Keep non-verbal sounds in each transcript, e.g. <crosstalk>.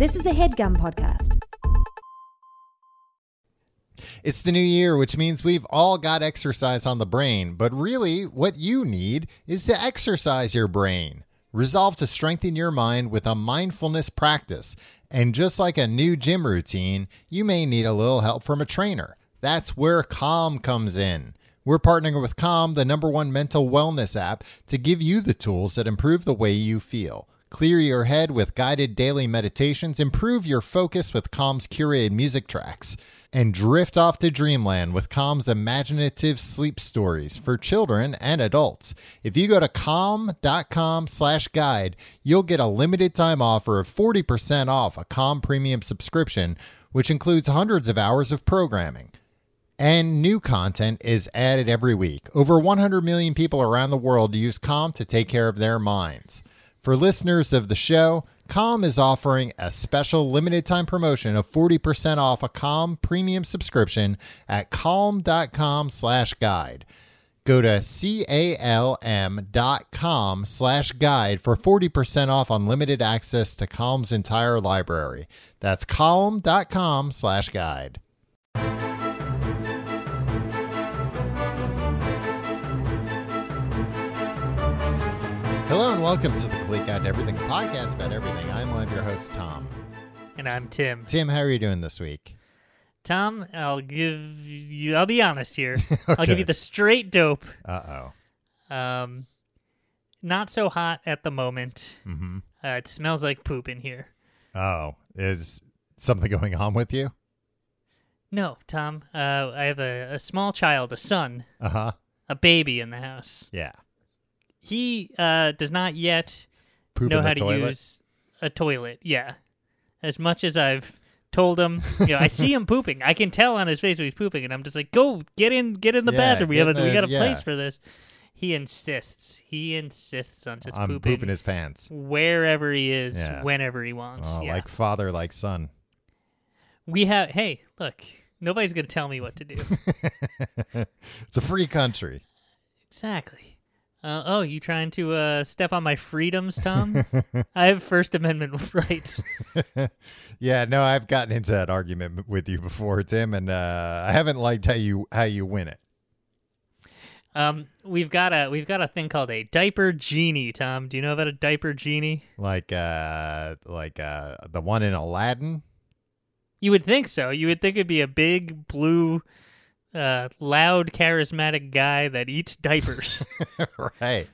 This is a headgum podcast. It's the new year, which means we've all got exercise on the brain, but really, what you need is to exercise your brain. Resolve to strengthen your mind with a mindfulness practice. And just like a new gym routine, you may need a little help from a trainer. That's where Calm comes in. We're partnering with Calm, the number one mental wellness app, to give you the tools that improve the way you feel. Clear your head with guided daily meditations, improve your focus with Calm's curated music tracks, and drift off to dreamland with Calm's imaginative sleep stories for children and adults. If you go to calm.com slash guide, you'll get a limited time offer of 40% off a Calm premium subscription, which includes hundreds of hours of programming. And new content is added every week. Over 100 million people around the world use Calm to take care of their minds. For listeners of the show, Calm is offering a special limited time promotion of 40% off a Calm premium subscription at calm.com slash guide. Go to calm.com slash guide for 40% off unlimited access to Calm's entire library. That's calm.com slash guide. Hello and welcome to the Complete Guide to Everything, podcast about everything. I'm one of your hosts, Tom. And I'm Tim. Tim, how are you doing this week? Tom, I'll give you, I'll be honest here. <laughs> I'll give you the straight dope. Uh oh. Um, not so hot at the moment. Mm-hmm. Uh, it smells like poop in here. Oh, is something <laughs> going on with you? No, Tom, uh, I have a, a small child, a son, Uh huh. a baby in the house. Yeah. He uh, does not yet Poop know how to toilet. use a toilet. Yeah. As much as I've told him, you know, I <laughs> see him pooping. I can tell on his face when he's pooping, and I'm just like, "Go, get in, get in the Yeah, bathroom. We get got a, in we the- got a yeah. place for this." He insists. He insists on just I'm pooping, pooping his pants. wherever he is, Yeah. whenever he wants. Oh, yeah. like father, like son. we have. Hey, look, nobody's gonna tell me what to do. <laughs> it's a free country. exactly. Uh, oh, you trying to uh, step on my freedoms, Tom? <laughs> I have First Amendment <laughs> rights. <laughs> yeah, no, I've gotten into that argument with you before, Tim, and uh, I haven't liked how you how you win it. Um, we've got a we've got a thing called a diaper genie. Tom, do you know about a diaper genie? Like uh like uh the one in Aladdin. You would think so. You would think it'd be a big blue, uh, loud, charismatic guy that eats diapers. <laughs> right.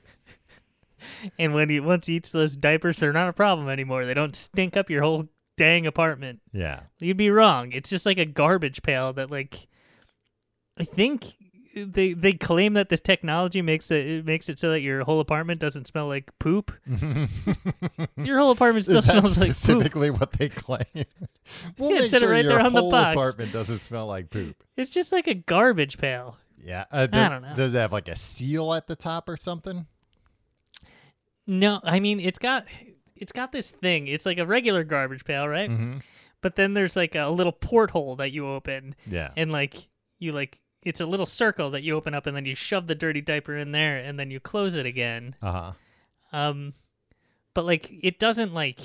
and when he once he eats those diapers, they're not a problem anymore. They don't stink up your whole dang apartment. Yeah. You'd be wrong. It's just like a garbage pail that, like, I think they they claim that this technology makes it, it makes it so that your whole apartment doesn't smell like poop. <laughs> your whole apartment still smells like poop. specifically what they claim? <laughs> we'll Yeah, make sure right your there on the whole box. apartment doesn't smell like poop. It's just like a garbage pail. Yeah. Uh, does, don't know. Does it have like a seal at the top or something? No, I mean it's got it's got this thing. It's like a regular garbage pail, right? Mm-hmm. But then there's like a little porthole that you open, Yeah. and like you like it's a little circle that you open up, and then you shove the dirty diaper in there, and then you close it again. Uh huh. Um, but like it doesn't like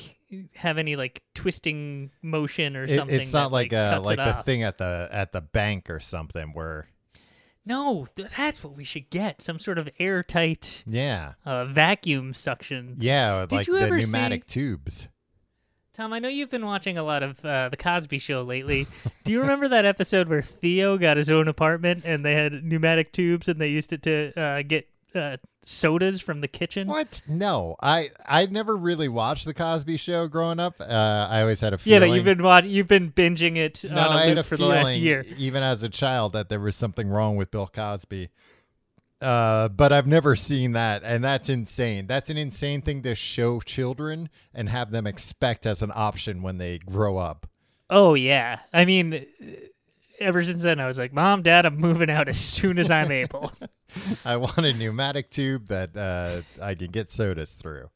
have any like twisting motion or It, something. it's not that, like, like uh cuts like it the off. thing at the at the bank or something where No, th- that's what we should get. Some sort of airtight yeah uh, vacuum suction. yeah Did like you the ever pneumatic see- tubes. Tom, I know you've been watching a lot of uh, the Cosby Show lately. Do you remember that episode where Theo got his own apartment and they had pneumatic tubes and they used it to uh, get uh, sodas from the kitchen? What? No, I I never really watched the Cosby Show growing up. Uh, I always had a Yeah, feeling. no, you've been watch- you've been binging it no, on I had a for the feeling, last year. even as a child, that there was something wrong with Bill Cosby. Uh, but I've never seen that, and that's insane. That's an insane thing to show children and have them expect as an option when they grow up. Oh yeah, I mean, ever since then I was like, Mom, Dad, I'm moving out as soon as I'm able. <laughs> <laughs> I want a pneumatic tube that uh, I can get sodas through.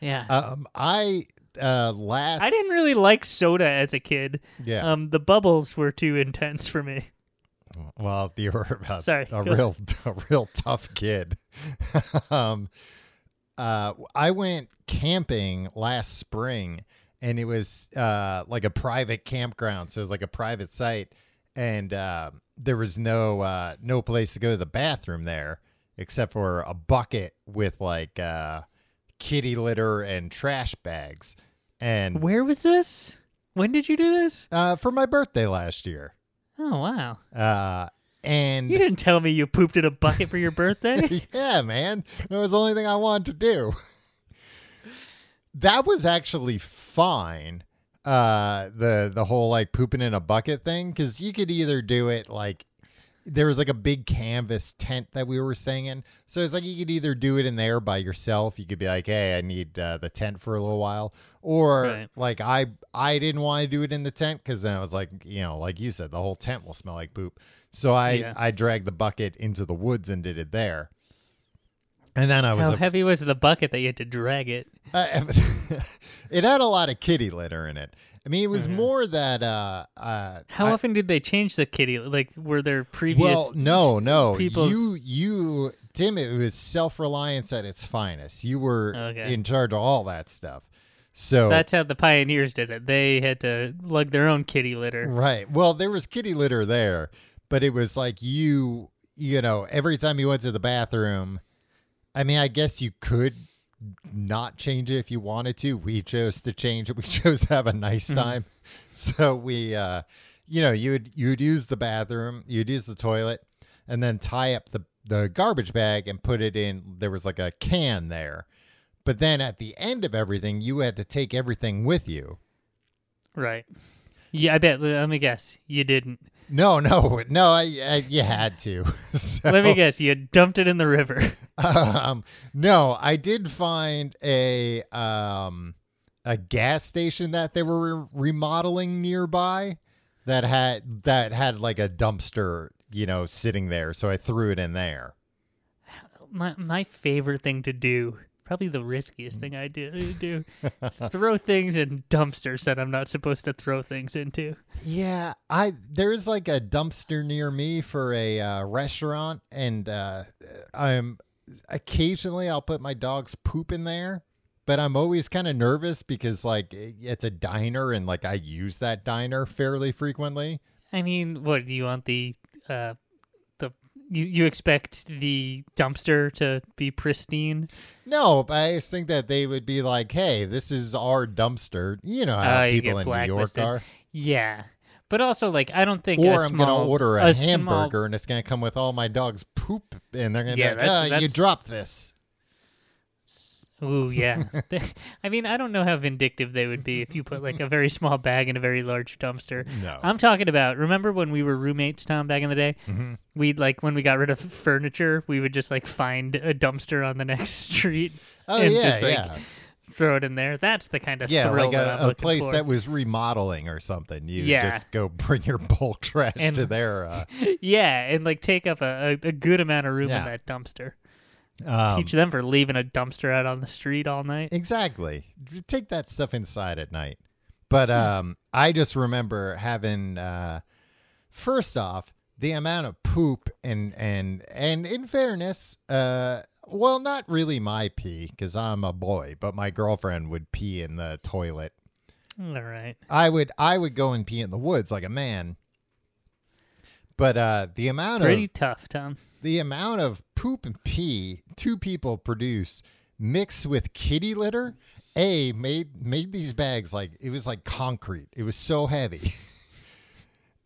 Yeah. Um, I uh last I didn't really like soda as a kid. Yeah. Um, the bubbles were too intense for me. Well, <laughs> you were about Sorry, a real, <laughs> a real tough kid. <laughs> um, uh, I went camping last spring, and it was uh, like a private campground, so it was like a private site, and uh, there was no uh, no place to go to the bathroom there except for a bucket with like uh, kitty litter and trash bags. And Where was this? When did you do this? uh, for my birthday last year, Oh wow! uh, and You didn't tell me you pooped in a bucket for your birthday. <laughs> yeah, man. That was the only thing I wanted to do. That was actually fine. Uh, the the whole like pooping in a bucket thing, because you could either do it like there was like a big canvas tent that we were staying in, so it's like you could either do it in there by yourself. You could be like, hey, I need uh, the tent for a little while, or Right. like I I didn't want to do it in the tent because then I was like, you know, like you said, the whole tent will smell like poop. So I Yeah. I dragged the bucket into the woods and did it there. And then I was How af- heavy was the bucket that you had to drag it? uh, <laughs> it had a lot of kitty litter in it. I mean, it was Mhm. more that uh uh How I- often did they change the kitty? Like, were there previous? well, no, no. people's- You, you, Tim. It was self reliance at its finest. You were Okay. in charge of all that stuff. So That's how the pioneers did it. They had to lug their own kitty litter. right. Well, there was kitty litter there, but it was like you, you know, every time you went to the bathroom. I mean, I guess you could not change it if you wanted to. We chose to change it. We <laughs> chose to have a nice Mhm. time. So we uh you know, you would you would use the bathroom, you'd use the toilet, and then tie up the the garbage bag and put it in there was like a can there. But then at the end of everything, you had to take everything with you. Right. Yeah, I bet. Let me guess. You didn't. No, no, no, I, I you had to. <laughs> so, Let me guess. You dumped it in the river. <laughs> um, no, I did find a um a gas station that they were re- remodeling nearby that had that had like a dumpster, you know, sitting there. So I threw it in there. my my favorite thing to do, probably the riskiest thing I do, do <laughs> throw things in dumpsters that I'm not supposed to throw things into. Yeah, I there's like a dumpster near me for a uh, restaurant, and uh, I'm occasionally I'll put my dog's poop in there, but I'm always kind of nervous because like it's a diner and like I use that diner fairly frequently. I mean, what do you want the uh the you, you expect the dumpster to be pristine? No, but I just think that they would be like, "Hey, this is our dumpster." You know how Uh, people in New York are. Yeah. But also like I don't think Or a I'm small, gonna order a, small- hamburger and it's gonna come with all my dog's poop, and they're gonna Yeah, be like, that's- "Ah, you that's- dropped this." Ooh, <laughs> yeah. I mean, I don't know how vindictive they would be if you put like a very small bag in a very large dumpster. No. I'm talking about. Remember when we were roommates, Tom, back in the day? Mhm. We'd like when we got rid of furniture, we would just like find a dumpster on the next <laughs> street, Oh and yeah, just, like, yeah. throw it in there. That's the kind of Yeah, like a, a place for. that was remodeling or something. You Yeah. just go <laughs> bring your bulk trash And- to their. Uh, yeah, and like take up a, a, a good amount of room Yeah. in that dumpster. Um, Teach them for leaving a dumpster out on the street all night. exactly. Take that stuff inside at night. But Hmm. um, I just remember having. Uh, first off, the amount of poop and and and in fairness, uh, well, not really my pee because I'm a boy, but my girlfriend would pee in the toilet. All right. I would I would go and pee in the woods like a man. But uh, the amount of Pretty tough, Tom. the amount of poop and pee two people produce mixed with kitty litter a made made these bags like it was like concrete. It was so heavy. <laughs>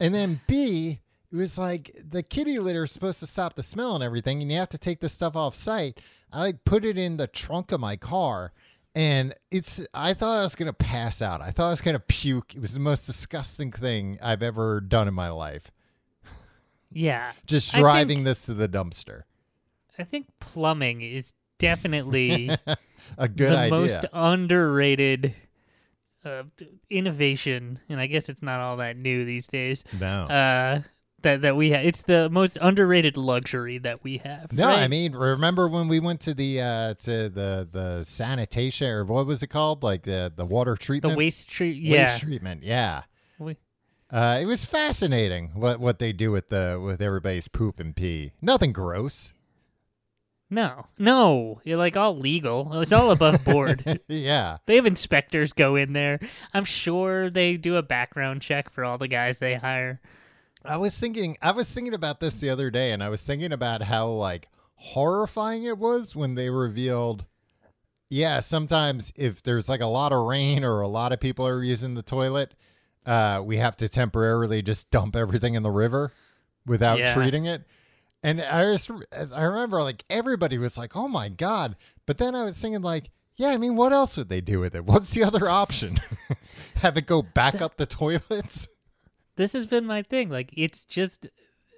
And then b it was like the kitty litter is supposed to stop the smell and everything and you have to take this stuff off site. I like put it in the trunk of my car and it's i thought i was gonna pass out. I thought i was gonna puke. It was the most disgusting thing i've ever done in my life Yeah. just I think- driving this to the dumpster I think plumbing is definitely <laughs> a good the idea. most underrated uh, innovation, and I guess it's not all that new these days. no, Uh, that that we have, it's the most underrated luxury that we have. no. I mean, remember when we went to the uh, to the the sanitation or what was it called? Like the the water treatment, the treatment, waste treat. waste treatment. Yeah, We- uh, it was fascinating what what they do with the with everybody's poop and pee. Nothing gross. No, no, you're like all legal. It's all above <laughs> board. yeah. they have inspectors go in there. I'm sure they do a background check for all the guys they hire. I was thinking I was thinking about this the other day and I was thinking about how like horrifying it was when they revealed yeah, sometimes if there's like a lot of rain or a lot of people are using the toilet, uh, we have to temporarily just dump everything in the river without Yeah. treating it. And I just I remember like everybody was like, "Oh my god!" But then I was thinking like, "Yeah, I mean, what else would they do with it? What's the other option? <laughs> Have it go back up the toilets?" This has been my thing. Like it's just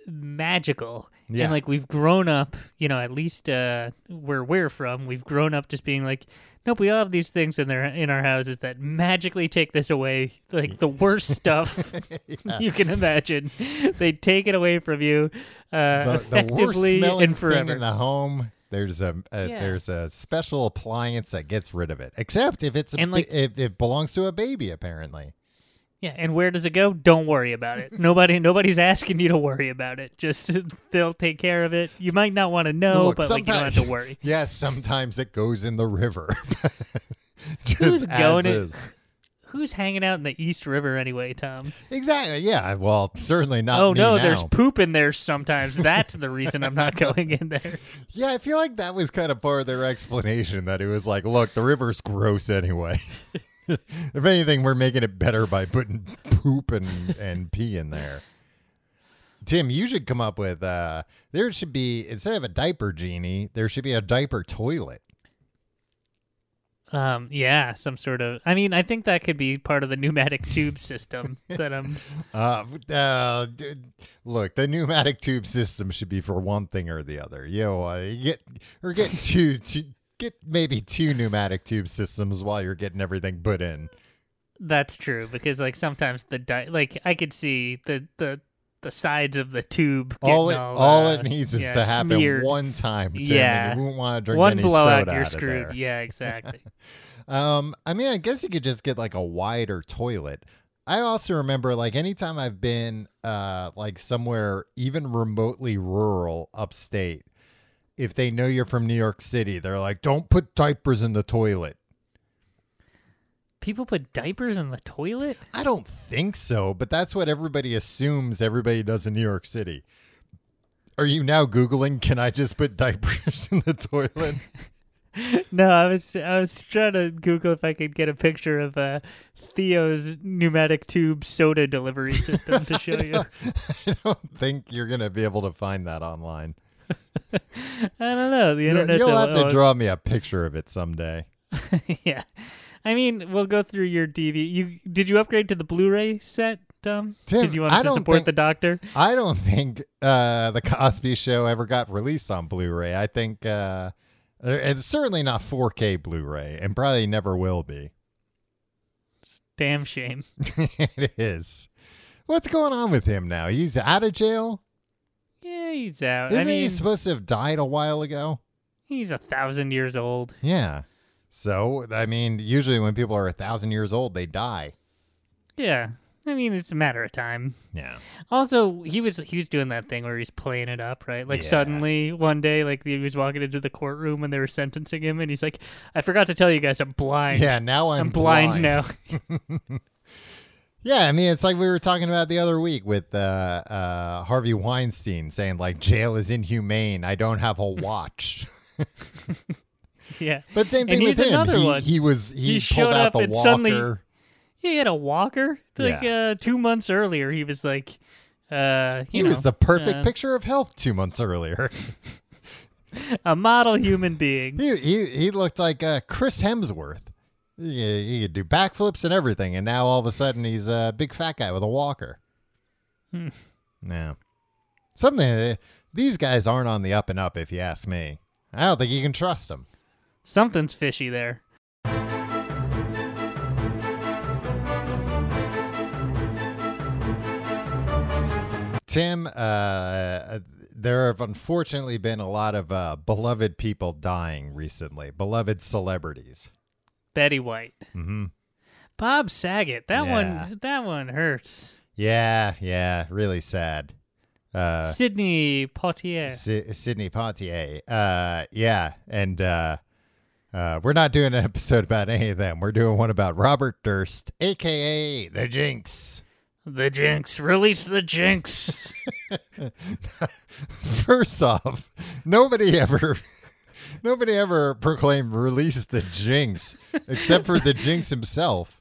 magical. Yeah. And like we've grown up, you know, at least uh where we're from, we've grown up just being like, nope, we all have these things in there in our houses that magically take this away. Like the worst stuff <laughs> <laughs> you can imagine. They take it away from you uh the, the worst effectively smelling and thing forever. in the home. There's a, a Yeah. there's a special appliance that gets rid of it. Except if it's a, And, like- if it belongs to a baby, apparently. Yeah, and where does it go? Don't worry about it. <laughs> Nobody nobody's asking you to worry about it. Just <laughs> they'll take care of it. You might not want to know, Look, but like you don't have to worry. <laughs> Yes, sometimes it goes in the river. Just Who's going in- Who's hanging out in the East River anyway, Tom? Exactly. Yeah. Well, certainly not. oh no, now. there's poop in there sometimes. That's the reason I'm not going in there. Yeah, I feel like that was kind of part of their explanation that it was like, look, the river's gross anyway. <laughs> if anything, we're making it better by putting poop and, and pee in there. Tim, you should come up with uh there should be instead of a diaper genie, there should be a diaper toilet. Um, yeah, some sort of. I mean, I think that could be part of the pneumatic tube system that I'm. <laughs> Uh, uh look, the pneumatic tube system should be for one thing or the other. You know, uh, you get or get two, two get maybe two pneumatic tube systems while you're getting everything put in. That's true because like sometimes the di- like I could see the the the sides of the tube. all it all, all uh, it needs is yeah, to happen smeared. one time. Tim, Yeah. you won't want to drink One any blowout, soda you're screwed. Yeah, <laughs> exactly. Um, I mean, I guess you could just get like a wider toilet. I also remember like anytime I've been uh like somewhere even remotely rural upstate, if they know you're from New York City, they're like, "Don't put diapers in the toilet." People put diapers in the toilet. I don't think so, but that's what everybody assumes everybody does in New York City. Are you now googling can I just put <laughs> diapers in the toilet? <laughs> No, I was I was trying to Google if I could get a picture of uh, Theo's pneumatic tube soda delivery <laughs> system to show you. I don't think you're going to be able to find that online. <laughs> I don't know. The internet. you'll have to draw me a picture of it someday. <laughs> yeah, I mean, we'll go through your DV. You did you upgrade to the Blu-ray set, Tom? Because you wanted to support think- the doctor. I don't think uh, the Cosby Show ever got released on Blu-ray. I think uh, it's certainly not 4K Blu-ray, and probably never will be. It's Damn shame. <laughs> it is. What's going on with him now? He's out of jail. Yeah, he's out. Isn't I mean, he supposed to have died a while ago? he's a thousand years old. Yeah. So I mean, usually when people are a thousand years old, they die. Yeah, I mean, it's a matter of time. Yeah. Also, he was he was doing that thing where he's playing it up, right? Like Yeah. suddenly one day, like he was walking into the courtroom when they were sentencing him, and he's like, "I forgot to tell you guys, I'm blind. Yeah. Now I'm, I'm, blind, now." <laughs> <laughs> Yeah, I mean, it's like we were talking about the other week with uh, uh, Harvey Weinstein saying like jail is inhumane. I don't have a <laughs> watch. yeah, But same And thing with him. another he, one. he was he, He showed pulled out up the and walker. suddenly- he had a walker. Like Yeah. uh, two months earlier, he was like, uh, he you was the perfect uh, picture of health two months earlier. <laughs> <laughs> a model human being. he, he he looked like uh, Chris Hemsworth. He, he could do backflips and everything, and now all of a sudden he's a big fat guy with a walker. Hmm. Yeah, something. uh, These guys aren't on the up and up, if you ask me. I don't think you can trust them. Something's fishy there. Tim, uh, there have unfortunately been a lot of uh, beloved people dying recently, beloved celebrities. Betty White, hmm Bob Saget. That Yeah. one. That one hurts. Yeah, yeah, really sad. Uh, Sidney Poitier. Sy- Sidney Poitier. Uh, yeah, and uh, uh, we're not doing an <laughs> episode about any of them. We're doing one about Robert Durst, aka the Jinx. The Jinx. Release the Jinx. <laughs> First off, nobody ever, <laughs> nobody ever proclaimed release the Jinx except for the Jinx himself.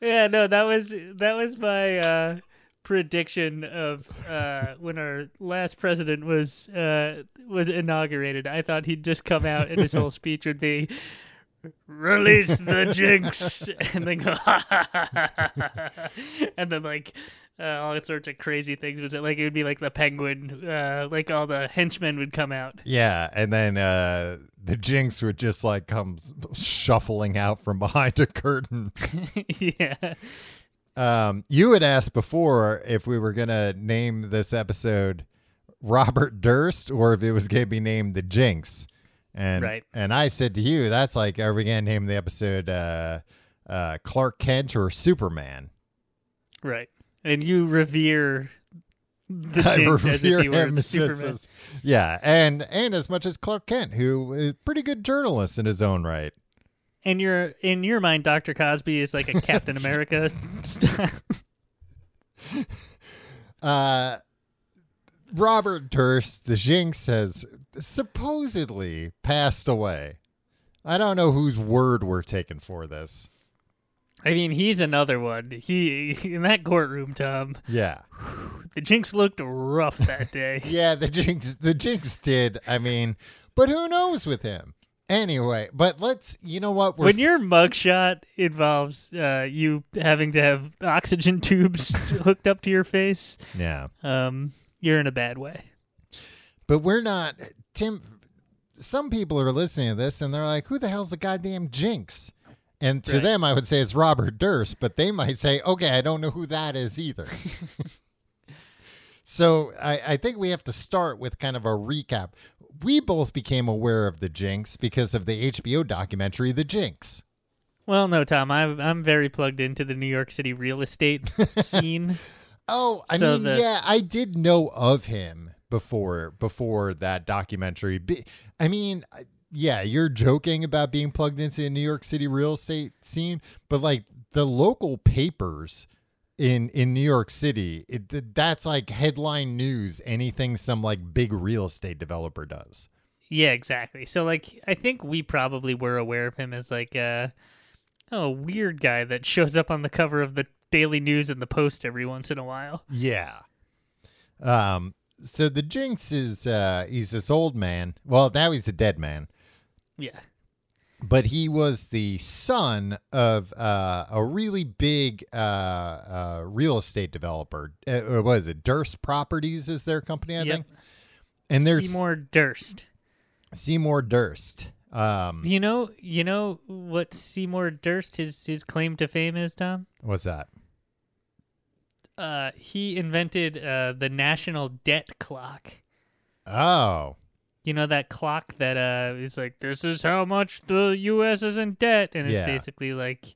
yeah, no, that was that was my uh, prediction of uh, when our last president was uh, was inaugurated. I thought he'd just come out and his whole <laughs> speech would be release the jinx <laughs> and then go <laughs> and then like uh, all sorts of crazy things was it like it would be like the penguin uh, like all the henchmen would come out Yeah, and then uh, the Jinx would just like come shuffling out from behind a curtain. <laughs> yeah Um, you had asked before if we were gonna name this episode Robert Durst or if it was gonna be named the Jinx. And Right. and I said to you, that's like, are we gonna name the episode uh, uh, Clark Kent or Superman? right and you revere the I jinx as if he were him Superman. as- yeah, and and as much as Clark Kent, who is pretty good journalist in his own right. in your in your mind dr cosby is like a captain <laughs> america style <laughs> Uh, Robert Durst, the Jinx, has supposedly passed away. I don't know whose word we're taking for this. I mean, he's another one. He in that courtroom, Tom. Yeah, The Jinx looked rough that day. <laughs> yeah, the Jinx, the Jinx did. I mean, but who knows with him? Anyway, but let's. You know what? We're when your mugshot involves uh, you having to have oxygen <laughs> tubes hooked up to your face, yeah, um, you're in a bad way. but we're not. Tim, some people are listening to this and they're like, "Who the hell's the goddamn Jinx?" And to Right. them, I would say it's Robert Durst, but they might say, "Okay, I don't know who that is either." so I, I think we have to start with kind of a recap. We both became aware of the Jinx because of the HBO documentary, The Jinx. Well, no, Tom. I'm I'm very plugged into the New York City real estate <laughs> scene. Oh, I So mean, the- yeah, I did know of him before before that documentary. I mean, I- yeah, you're joking about being plugged into the New York City real estate scene, but like the local papers in in New York City, it, that's like headline news. Anything some like big real estate developer does. Yeah, exactly. So like I think we probably were aware of him as like a oh, weird guy that shows up on the cover of the Daily News and the Post every once in a while. Yeah. Um. So the Jinx is uh he's this old man. Well, now he's a dead man. Yeah. but he was the son of uh, a really big uh, uh, real estate developer. Uh, what was it? Durst Properties is their company, I Yep. think. And there's Seymour Durst. Seymour Durst. Um, You know, you know what Seymour Durst his his claim to fame is, Tom. what's that? Uh, he invented uh, the national debt clock. Oh, You know that clock that uh is like this is how much the U.S. is in debt, and it's Yeah. basically like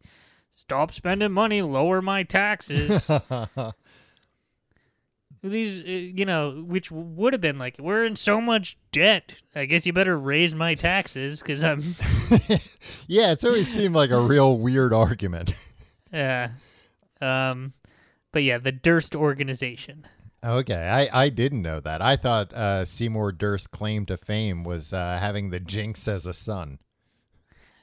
stop spending money, lower my taxes. <laughs> These, uh, you know, which would have been like we're in so much debt. I guess you better raise my taxes because I'm. <laughs> yeah. It's always seemed like a real weird argument. <laughs> Yeah. Um, but yeah, the Durst organization. Okay, I, I didn't know that. I thought uh, Seymour Durst's claim to fame was uh, having the Jinx as a son.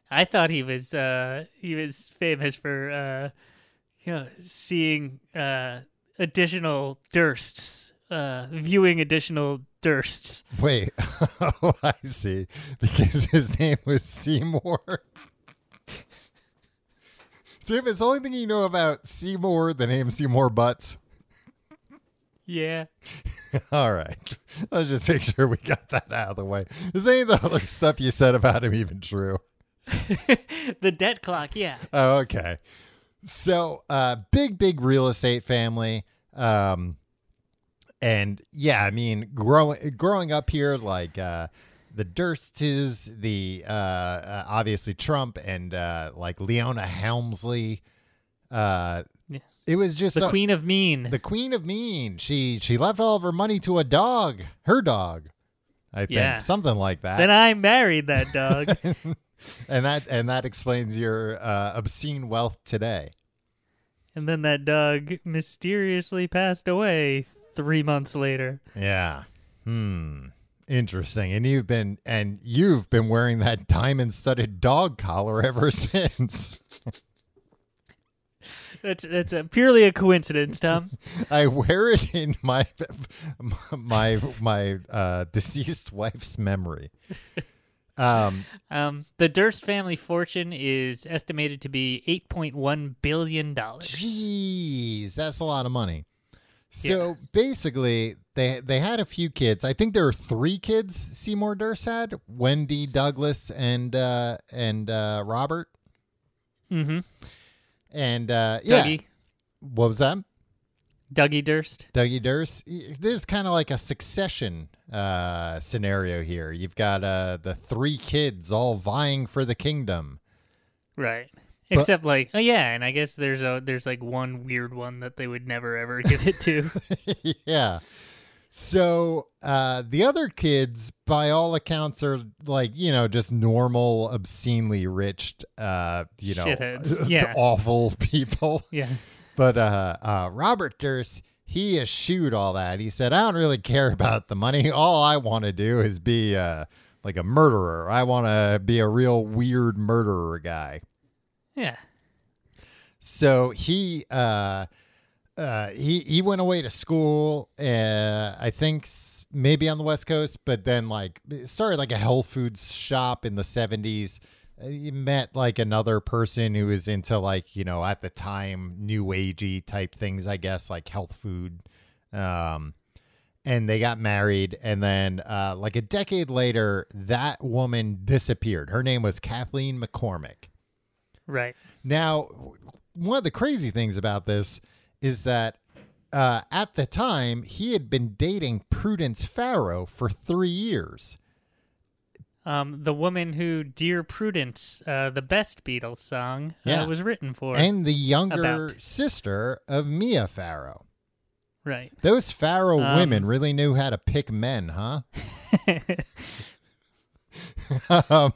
I thought he was uh he was famous for uh you know seeing uh additional Dursts, uh viewing additional Dursts. Wait, <laughs> oh, I see. Because his name was Seymour. <laughs> Tim, is the only thing you know about Seymour the name Seymour Butts? Yeah. <laughs> All right. Let's just make sure we got that out of the way. Is any of the other stuff you said about him even true? <laughs> the debt clock, yeah. Oh, okay. So, uh, big, big real estate family. Um, and yeah, I mean, growing growing up here, like uh, the Durstes, the uh, uh, obviously Trump, and uh, like Leona Helmsley. Uh, Yeah. It was just The so- Queen of Mean. the queen of mean. She she left all of her money to a dog, her dog. I think Yeah. something like that. then I married that dog. <laughs> and that and that explains your uh, obscene wealth today. and then that dog mysteriously passed away three months later. Yeah. Hmm. Interesting. And you've been and you've been wearing that diamond studded dog collar ever <laughs> since. That's that's a, purely a coincidence, Tom. <laughs> I wear it in my my my uh, deceased wife's memory. Um, Um, the Durst family fortune is estimated to be eight point one billion dollars. Jeez, that's a lot of money. So basically, they they had a few kids. I think there were three kids Seymour Durst had: Wendy, Douglas, and uh, and uh, Robert. Mm-hmm. And uh, yeah, Dougie, what was that? Dougie Durst. Dougie Durst. This is kind of like a succession uh, scenario here. You've got uh, the three kids all vying for the kingdom. Right. Except like, oh yeah, and I guess there's a there's like one weird one that they would never ever give it to. <laughs> yeah. So uh, the other kids, by all accounts, are like you know just normal, obscenely rich, uh, you know, Shitheads. <laughs> Yeah. awful people. <laughs> yeah. But uh, uh, Robert Durst, he eschewed all that. He said, "I don't really care about the money. All I want to do is be uh, like a murderer. I want to be a real weird murderer guy." Yeah. So he uh, he he went away to school. Uh, I think maybe on the West Coast, but then like started like a health foods shop in the seventies. Uh, He met like another person who was into like you know at the time new agey type things. I guess like health food. Um, and they got married and then uh, like a decade later that woman disappeared her name was Kathleen McCormack Right. now, one of the crazy things about this is that uh, at the time he had been dating Prudence Farrow for three years. Um, the woman who "Dear Prudence," uh, the best Beatles song, Yeah. uh, was written for. and the younger About. sister of Mia Farrow. right. Those Farrow Um, women really knew how to pick men, huh? <laughs> <laughs> um,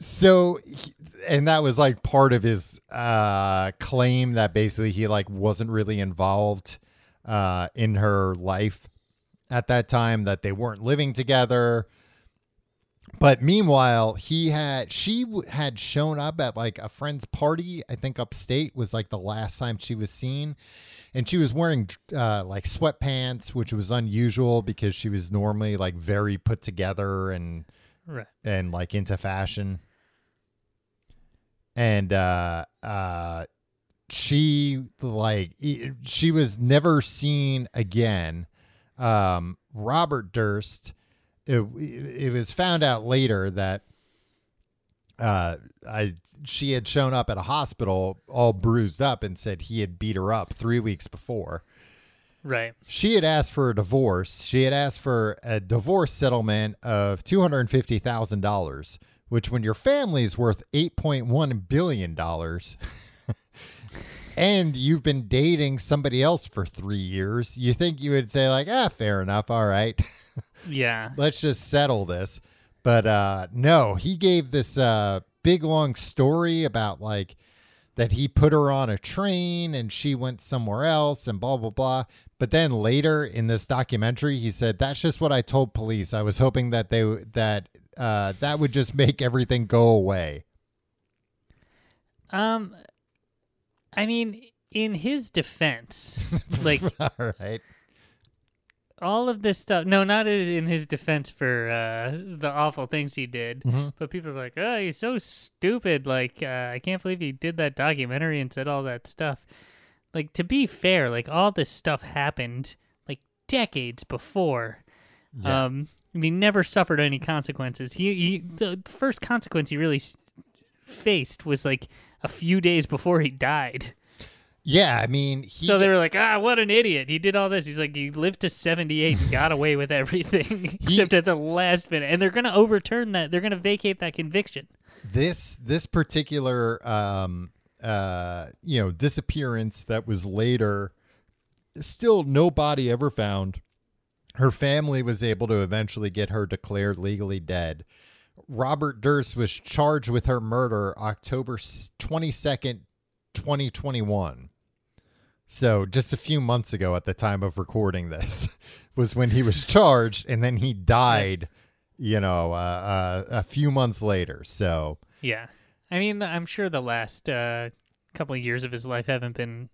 so, he- and that was like part of his uh, claim that basically he like wasn't really involved uh, in her life at that time, that they weren't living together. But meanwhile, he had she w- had shown up at like a friend's party. I think upstate was like the last time she was seen, and she was wearing uh, like sweatpants, which was unusual because she was normally like very put together and right. and like into fashion. And uh uh she like she was never seen again. Um Robert Durst it, it was found out later that uh I she had shown up at a hospital all bruised up and said he had beat her up 3 weeks before Right. she had asked for a divorce. She had asked for a divorce settlement of two hundred and fifty thousand dollars, which, when your family's worth eight point one billion dollars, <laughs> and you've been dating somebody else for three years, you think you would say like, ah, fair enough, all right, <laughs> Yeah. let's just settle this. But uh, no, he gave this uh, big long story about like that he put her on a train and she went somewhere else and blah blah blah. But then later in this documentary, he said that's just what I told police. I was hoping that they that uh, that would just make everything go away. Um, I mean, in his defense, <laughs> like all right, all of this stuff. No, not in his defense for uh, the awful things he did. Mhm. But people are like, "Oh, he's so stupid! Like, uh, I can't believe he did that documentary and said all that stuff." Like, to be fair, like all this stuff happened like decades before. Yeah. Um, and he never suffered any consequences. He, he the first consequence he really faced was like a few days before he died. yeah. I mean, he So they were like, ah, what an idiot. He did all this. He's like, he lived to 78 and got away with everything <laughs> except at the last minute. And they're going to overturn that. They're going to vacate that conviction. this this particular um uh, you know, disappearance that was later still no body ever found. Her family was able to eventually get her declared legally dead. Robert Durst was charged with her murder October 22nd, 2021. So, just a few months ago at the time of recording this <laughs> was when he was charged, and then he died, you know, uh, uh, a few months later. So, Yeah. I mean, I'm sure the last uh, couple of years of his life haven't been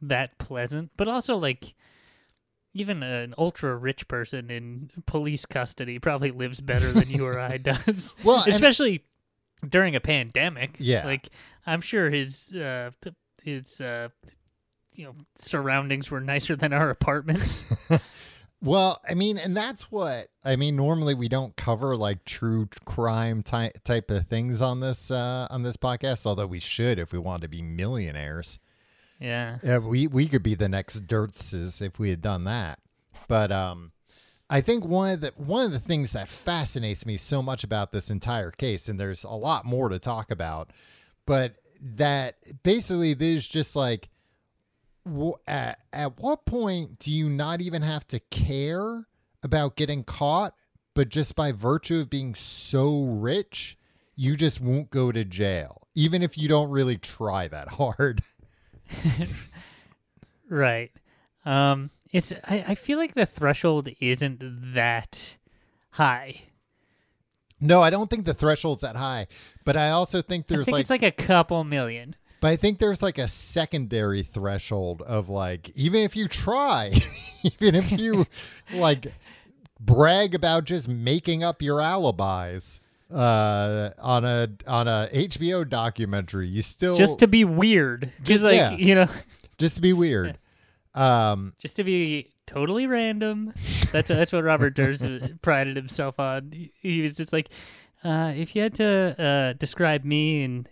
that pleasant, but also like even an ultra rich person in police custody probably lives better than you or I <laughs> does. Well, especially during a pandemic. Yeah. like I'm sure his uh, his uh, you know surroundings were nicer than our apartments. <laughs> Well, I mean, and that's what I mean. Normally, we don't cover like true crime ty- type of things on this uh, on this podcast. Although we should, if we want to be millionaires, yeah, yeah, we we could be the next Dirtses if we had done that. But um, I think one of the one of the things that fascinates me so much about this entire case, and there's a lot more to talk about, but that basically there's just like at, at what point do you not even have to care about getting caught but just by virtue of being so rich you just won't go to jail even if you don't really try that <laughs> hard <laughs> right. Um, it's I, I feel like the threshold isn't that high. no i don't think the threshold's that high but i also think there's I think like, it's like a couple million. but i think there's like a secondary threshold of like even if you try <laughs> even if you <laughs> like brag about just making up your alibis uh on a on a HBO documentary you still just to be weird. Just- like yeah. you know. Just to be weird. <laughs> Um just to be totally random. That's that's what robert durst <laughs> prided himself on. He, he was just like uh if you had to uh describe me in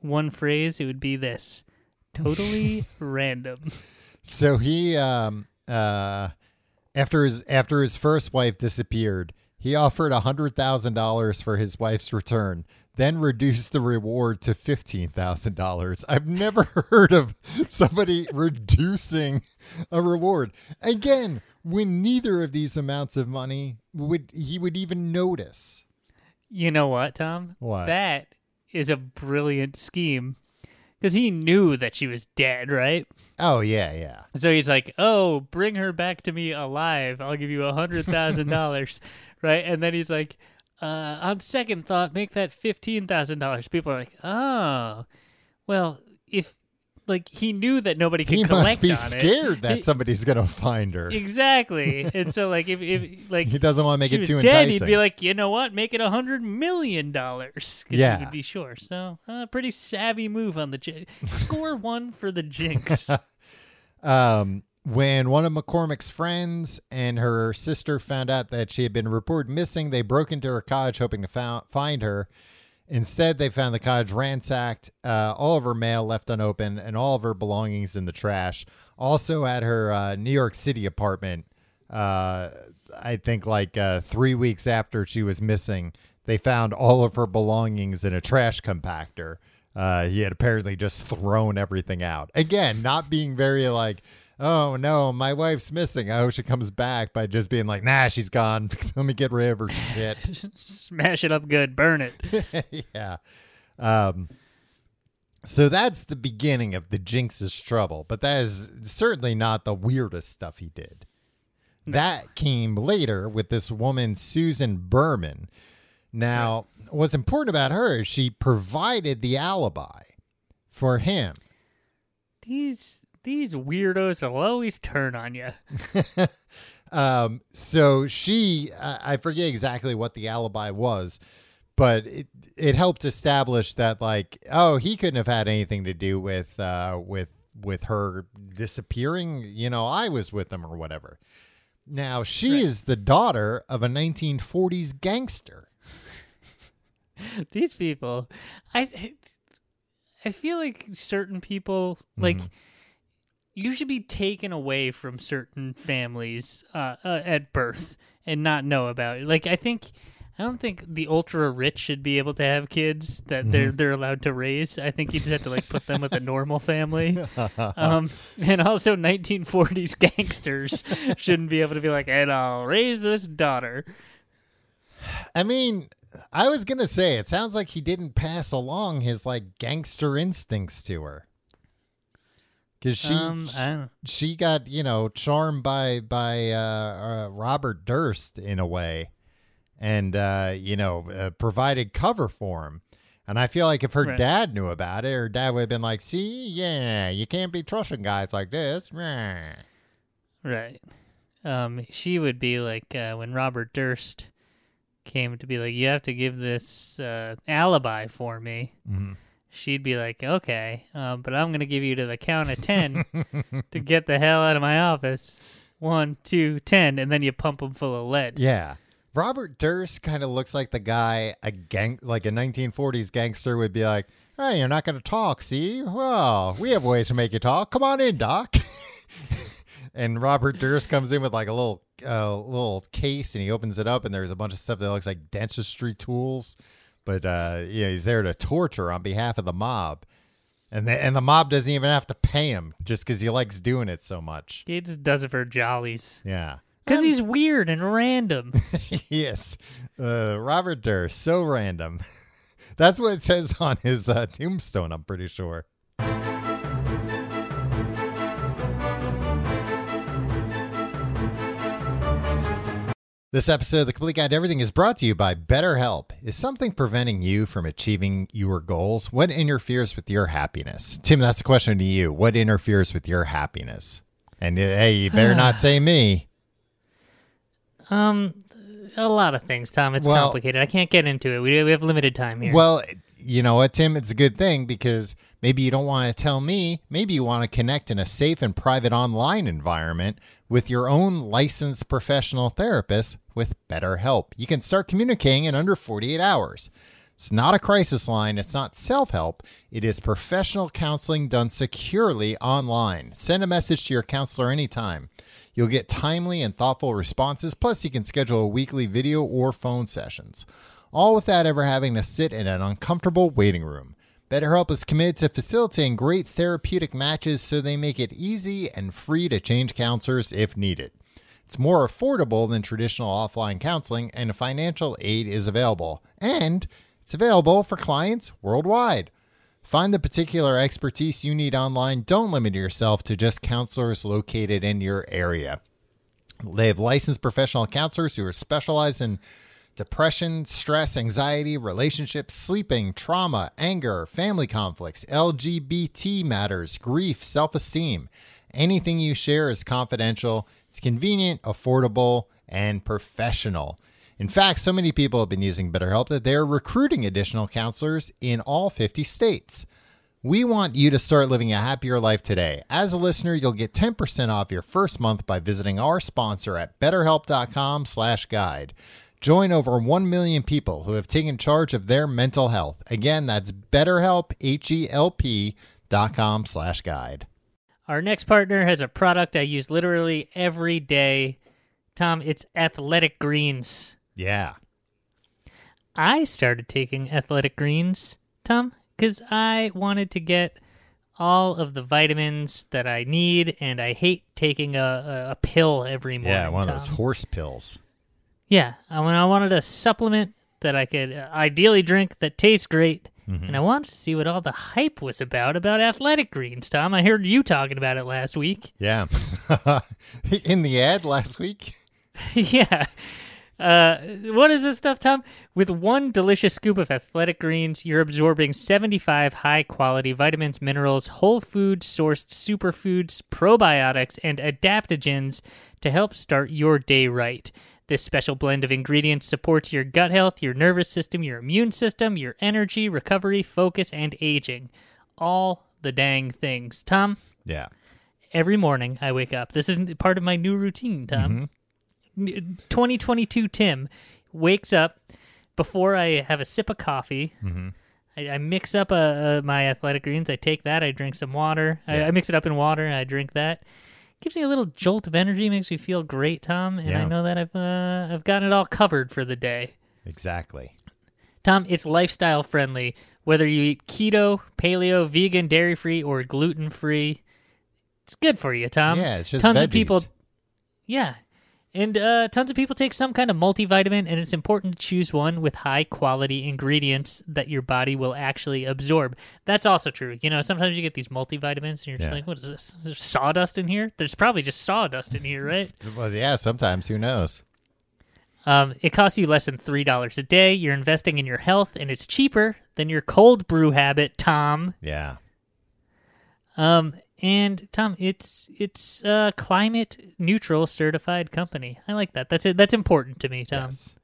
one phrase it would be this. Totally <laughs> random. So he um uh after his after his first wife disappeared he offered a hundred thousand dollars for his wife's return then reduced the reward to fifteen thousand dollars. I've never <laughs> heard of somebody reducing a reward. Again, when neither of these amounts of money would he would even notice. you know what tom What? that is a brilliant scheme because he knew that she was dead right Oh yeah, yeah. So he's like, "Oh, bring her back to me alive. I'll give you a hundred thousand dollars, <laughs> right?" And then he's like, uh, "On second thought, make that fifteen thousand dollars." People are like, "Oh, well, if like he knew that nobody could He collect must be scared it. that He- somebody's gonna find her. exactly." and so, like, if if <laughs> like He doesn't want to make it too dead, enticing. he'd be like, "You know what? Make it a hundred million dollars." Yeah. he would be sure. So, uh, pretty savvy move on the j- score one for the Jinx. <laughs> um, when one of McCormack's friends and her sister found out that she had been reported missing, they broke into her cottage hoping to fou- find her. Instead, they found the cottage ransacked, uh, all of her mail left unopened, and all of her belongings in the trash. Also, at her uh, New York City apartment, uh, I think like uh, three weeks after she was missing, they found all of her belongings in a trash compactor. Uh, he had apparently just thrown everything out. Again, not being very like, oh no, my wife's missing. I hope she comes back by just being like, nah, she's gone. <laughs> Let me get rid of her shit. <laughs> Smash it up good, burn it. <laughs> yeah. Um, so that's the beginning of the Jinx's trouble, but that is certainly not the weirdest stuff he did. That came later with this woman, Susan Berman. Now, what's important about her is she provided the alibi for him. These these weirdos will always turn on you. <laughs> Um, so she, uh, I forget exactly what the alibi was, but it it helped establish that like, oh, he couldn't have had anything to do with uh with with her disappearing. You know, I was with them or whatever. Now she Right. is the daughter of a 1940s gangster. <laughs> These people, I I feel like certain people like you should be taken away from certain families uh, uh, at birth and not know about it. Like I think I don't think the ultra rich should be able to have kids that they're they're allowed to raise. I think you just have to like put them with a normal family. <laughs> Um, and also 1940s gangsters <laughs> shouldn't be able to be like, and I'll raise this daughter. I mean, I was gonna say it sounds like he didn't pass along his like gangster instincts to her. Cause she um, she got you know charmed by by uh, uh, Robert Durst in a way, and uh, you know uh, provided cover for him. And I feel like if her Right. dad knew about it, her dad would have been like, "See, yeah, you can't be trusting guys like this." Meh." right. Um, she would be like uh, when Robert Durst came to be like, you have to give this uh, alibi for me. Mhm. She'd be like, okay, um, but I'm gonna give you to the count of ten to <laughs> get the hell out of my office. One, two, ten, and then you pump them full of lead. Yeah. Robert Durst kind of looks like the guy a gang like a 1940s gangster would be like, "Hey, you're not going to talk, see? Well, we have ways to make you talk. Come on in, doc." <laughs> and Robert Durst comes in with like a little uh, little case and he opens it up and there's a bunch of stuff that looks like dentistry tools, but uh yeah, he's there to torture on behalf of the mob. And the, and the mob doesn't even have to pay him just cuz he likes doing it so much. He just does it for jollies. Yeah. Because he's weird and random. <laughs> yes, uh, Robert Durst, so random. <laughs> That's what it says on his uh, tombstone. I'm pretty sure. This episode of The Complete Guide to Everything is brought to you by BetterHelp. Is something preventing you from achieving your goals? What interferes with your happiness? Tim, that's a question to you. What interferes with your happiness? And uh, hey, you better not say me. <sighs> um, a lot of things, Tom. It's Well- complicated. I can't get into it. We, we have limited time here. Well, you know what, Tim? It's a good thing because maybe you don't want to tell me. Maybe you want to connect in a safe and private online environment with your own licensed professional therapist with BetterHelp. You can start communicating in under 48 hours. It's not a crisis line. It's not self help. It is professional counseling done securely online. Send a message to your counselor anytime. You'll get timely and thoughtful responses. Plus, you can schedule weekly video or phone sessions, all without ever having to sit in an uncomfortable waiting room. BetterHelp is committed to facilitating great therapeutic matches so they make it easy and free to change counselors if needed. It's more affordable than traditional offline counseling, and financial aid is available. And it's available for clients worldwide. Find the particular expertise you need online. Don't limit yourself to just counselors located in your area. They have licensed professional counselors who are specialized in depression, stress, anxiety, relationships, sleeping, trauma, anger, family conflicts, LGBT matters, grief, self esteem. Anything you share is confidential, it's convenient, affordable, and professional. In fact, so many people have been using BetterHelp that they're recruiting additional counselors in all 50 states. We want you to start living a happier life today. As a listener, you'll get 10% off your first month by visiting our sponsor at betterhelp.com/guide. Join over 1 million people who have taken charge of their mental health. Again, that's betterhelp H E L P dot com slash guide. Our next partner has a product I use literally every day. Tom, it's Athletic Greens. Yeah. I started taking Athletic Greens, Tom, because I wanted to get all of the vitamins that I need, and I hate taking a, a, a pill every morning. Yeah, one of those horse pills. Yeah, I, when I wanted a supplement that I could uh, ideally drink that tastes great, Mm-hmm. and I wanted to see what all the hype was about about Athletic Greens. Tom, I heard you talking about it last week. Yeah. <laughs> In the ad last week. <laughs> yeah. Uh, what is this stuff, Tom? With one delicious scoop of athletic greens, you're absorbing 75 high quality vitamins, minerals, whole food sourced superfoods, probiotics, and adaptogens to help start your day right. This special blend of ingredients supports your gut health, your nervous system, your immune system, your energy, recovery, focus, and aging. All the dang things. Tom, Yeah. every morning I wake up. This is part of my new routine, Tom. 2022 Tim wakes up before I have a sip of coffee. I, I mix up uh, uh, my athletic greens. I take that. I drink some water. I, Yeah. I mix it up in water. and I drink that. Gives me a little jolt of energy. Makes me feel great, Tom. And I know that I've uh, I've got it all covered for the day. Exactly. Tom, it's lifestyle friendly. Whether you eat keto, paleo, vegan, dairy free, or gluten free, it's good for you, Tom. yeah, it's just tons veggies. of people. Yeah. And uh, tons of people take some kind of multivitamin, and it's important to choose one with high quality ingredients that your body will actually absorb. That's also true. You know, sometimes you get these multivitamins, and you're just Yeah. like, what is this? Is there sawdust in here? There's probably just sawdust in here, right? <laughs> Well, yeah, sometimes who knows? Um, it costs you less than three dollars a day. You're investing in your health, and it's cheaper than your cold brew habit, Tom. Yeah. Um, and Tom, it's it's a climate neutral certified company. I like that. That's it. That's important to me, Tom. Yes.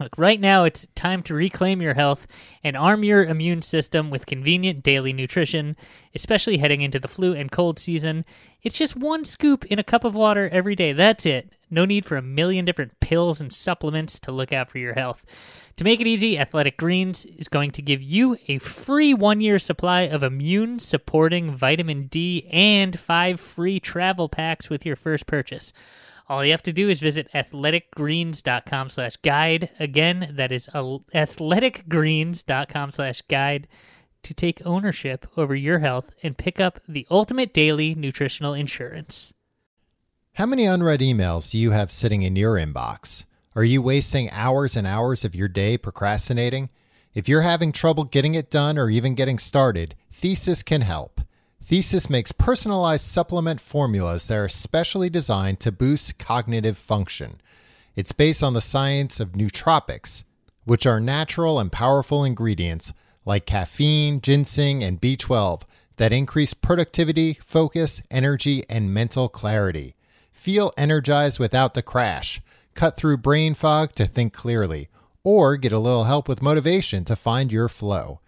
Look, right now it's time to reclaim your health and arm your immune system with convenient daily nutrition, especially heading into the flu and cold season. It's just one scoop in a cup of water every day. That's it. No need for a million different pills and supplements to look out for your health. To make it easy, Athletic Greens is going to give you a free one year supply of immune supporting vitamin D and five free travel packs with your first purchase. All you have to do is visit athleticgreens.com slash guide. Again, that is athleticgreens.com slash guide to take ownership over your health and pick up the ultimate daily nutritional insurance. How many unread emails do you have sitting in your inbox? Are you wasting hours and hours of your day procrastinating? If you're having trouble getting it done or even getting started, Thesis can help. Thesis makes personalized supplement formulas that are specially designed to boost cognitive function. It's based on the science of nootropics, which are natural and powerful ingredients like caffeine, ginseng, and B12 that increase productivity, focus, energy, and mental clarity. Feel energized without the crash. Cut through brain fog to think clearly, or get a little help with motivation to find your flow.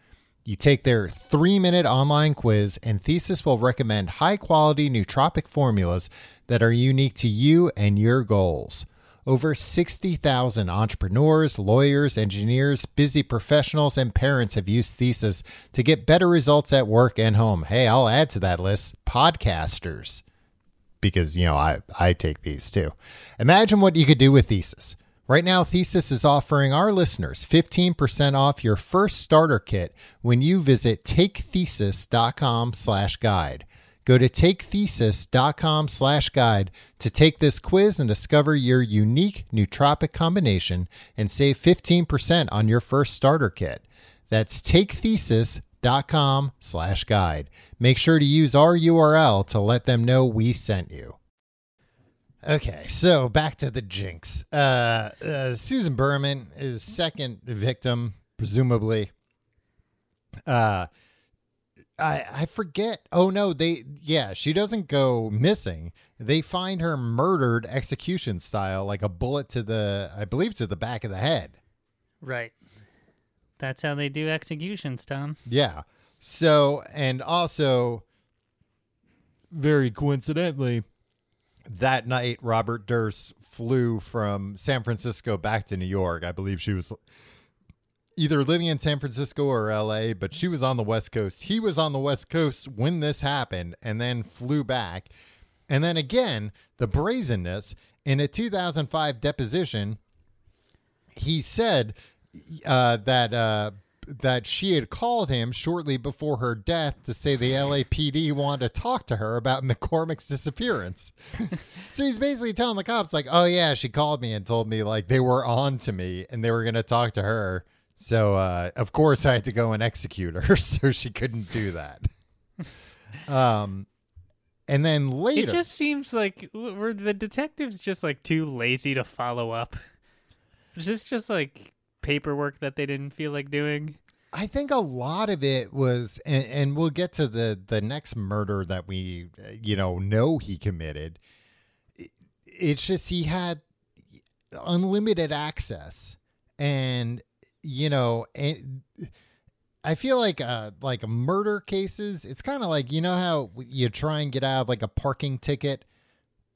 You take their three minute online quiz, and Thesis will recommend high quality nootropic formulas that are unique to you and your goals. Over 60,000 entrepreneurs, lawyers, engineers, busy professionals, and parents have used Thesis to get better results at work and home. Hey, I'll add to that list podcasters because you know I I take these too. Imagine what you could do with Thesis. Right now Thesis is offering our listeners 15% off your first starter kit when you visit takethesis.com slash guide. Go to takethesis.com slash guide to take this quiz and discover your unique nootropic combination and save 15% on your first starter kit. That's takethesis.com slash guide. Make sure to use our URL to let them know we sent you. Okay, so back to the jinx. Uh, uh, Susan Berman is second victim, presumably. Uh, I I forget. Oh no, they yeah, she doesn't go missing. They find her murdered execution style, like a bullet to the I believe to the back of the head. Right. That's how they do executions, Tom. Yeah. So, and also, very coincidentally, that night, Robert Durst flew from San Francisco back to New York. I believe she was either living in San Francisco or LA, but she was on the West Coast. He was on the West Coast when this happened and then flew back. And then again, the brazenness in a 2005 deposition, he said uh, that uh, that she had called him shortly before her death to say the LAPD wanted to talk to her about <laughs> McCormack's disappearance. <laughs> so he's basically telling the cops like, "Oh yeah, she called me and told me like they were on to me and they were going to talk to her." So uh, of course I had to go and execute her, <laughs> so she couldn't do that. um, and then later, It just seems like were the detectives just like too lazy to follow up. Is this just like paperwork that they didn't feel like doing? I think a lot of it was, and, and we'll get to the the next murder that we, you know, know he committed. It- It's just he had unlimited access, and you know, and I feel like uh like murder cases. It's kind of like you know how you try and get out of like a parking ticket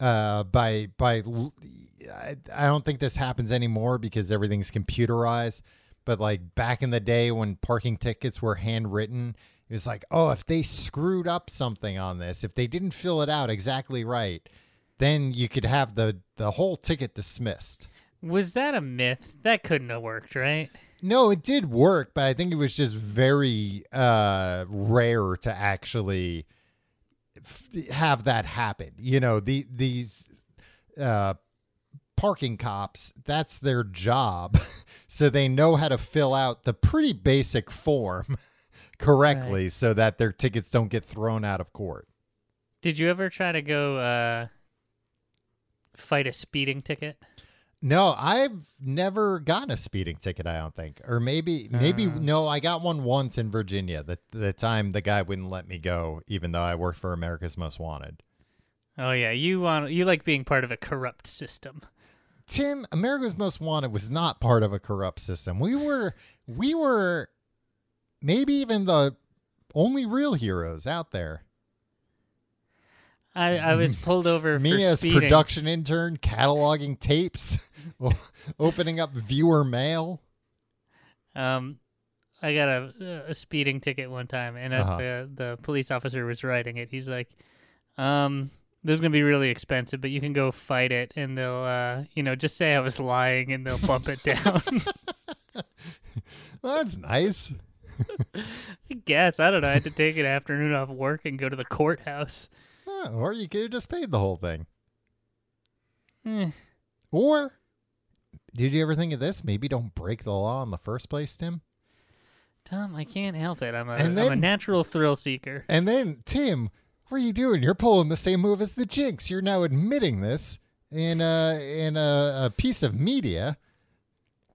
uh by by I, I don't think this happens anymore because everything's computerized but like back in the day when parking tickets were handwritten it was like oh if they screwed up something on this if they didn't fill it out exactly right then you could have the the whole ticket dismissed Was that a myth? That couldn't have worked, right? No, it did work, but I think it was just very uh, rare to actually f- have that happen. You know, the these uh, parking cops, that's their job. <laughs> so they know how to fill out the pretty basic form <laughs> correctly so that their tickets don't get thrown out of court. Did you ever try to go uh, fight a speeding ticket? No, I've never gotten a speeding ticket. I don't think, or maybe, maybe Uh. no. I got one once in Virginia. The the time the guy wouldn't let me go, even though I worked for America's Most Wanted. Oh yeah, you want you like being part of a corrupt system. Tim, America's Most Wanted was not part of a corrupt system. We were, we were, maybe even the only real heroes out there. I, I was <laughs> pulled over Me as speeding. production intern, cataloging tapes, <laughs> opening up viewer mail. Um, I got a, a speeding ticket one time, and as Uh-huh. the the police officer was writing it, he's like, "Um, this is gonna be really expensive, but you can go fight it, and they'll, uh, you know, just say I was lying, and they'll bump it down." <laughs> Well, that's nice. I guess I don't know. I had to take an afternoon off work and go to the courthouse. Or you could have just paid the whole thing. Eh, Or did you ever think of this? Maybe don't break the law in the first place, Tim. Tom, I can't help it. I'm a am a natural thrill seeker. And then, Tim, what are you doing? You're pulling the same move as the Jinx. You're now admitting this in a in a, a piece of media.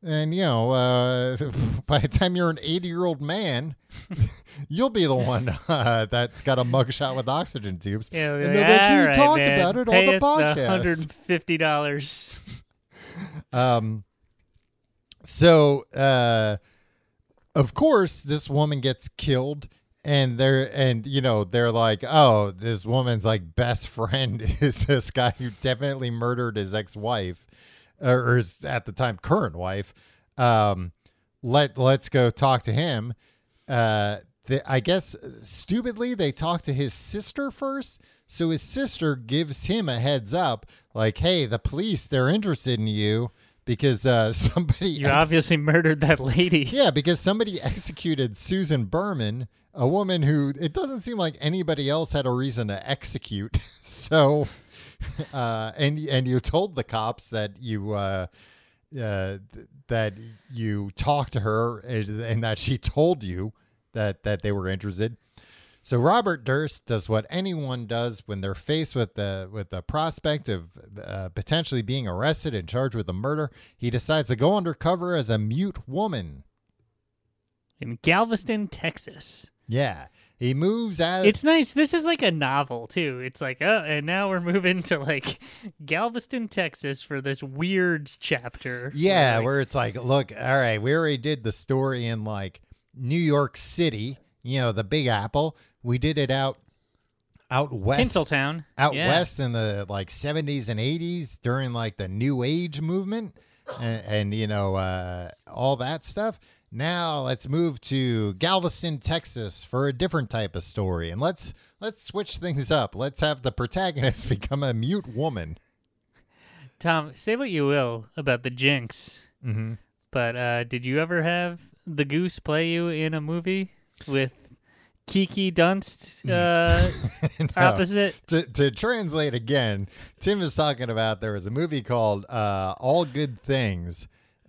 And you know, uh, <laughs> by the time you're an 80 year old man, <laughs> you'll be the one <laughs> uh, that's got a mugshot with oxygen tubes. Yeah, And like, they'll be like, "All "You right, talked man, about it on pay the us podcast." hundred and fifty dollars. Um, so, uh, of course, this woman gets killed, and they're and you know they're like, oh, this woman's like best friend <laughs> is this guy who definitely murdered his ex-wife, or, or his at the time current wife. Um, let let's go talk to him. Uh, the, I guess stupidly they talk to his sister first. So his sister gives him a heads up, like, "Hey, the police they're interested in you because uh, <laughs> somebody You ex- obviously murdered that lady. yeah, because somebody executed Susan Berman, a woman who it doesn't seem like anybody else had a reason to execute. <laughs> So, uh, and and you told the cops that you uh, uh, th- that you talked to her and and that she told you that that they were interested. So Robert Durst does what anyone does when they're faced with the with the prospect of uh, potentially being arrested and charged with a murder. He decides to go undercover as a mute woman. In Galveston, Texas. Yeah, he moves out. It's nice. This is like a novel too. It's like, oh, and now we're moving to like Galveston, Texas for this weird chapter. yeah, Like, where it's like, look, all right, we already did the story in like New York City, you know, the Big Apple. We did it out out west. Tinseltown. out yeah. west in the like 70s and 80s during like the new age movement and, and you know uh, all that stuff now let's move to galveston texas for a different type of story. And let's let's switch things up. Let's have the protagonist <laughs> become a mute woman. Tom, say what you will about the Jinx, mm-hmm. but uh, did you ever have the goose play you in a movie with Kiki Dunst uh, <laughs> opposite? to, to translate again tim is talking about there was a movie called uh, all good things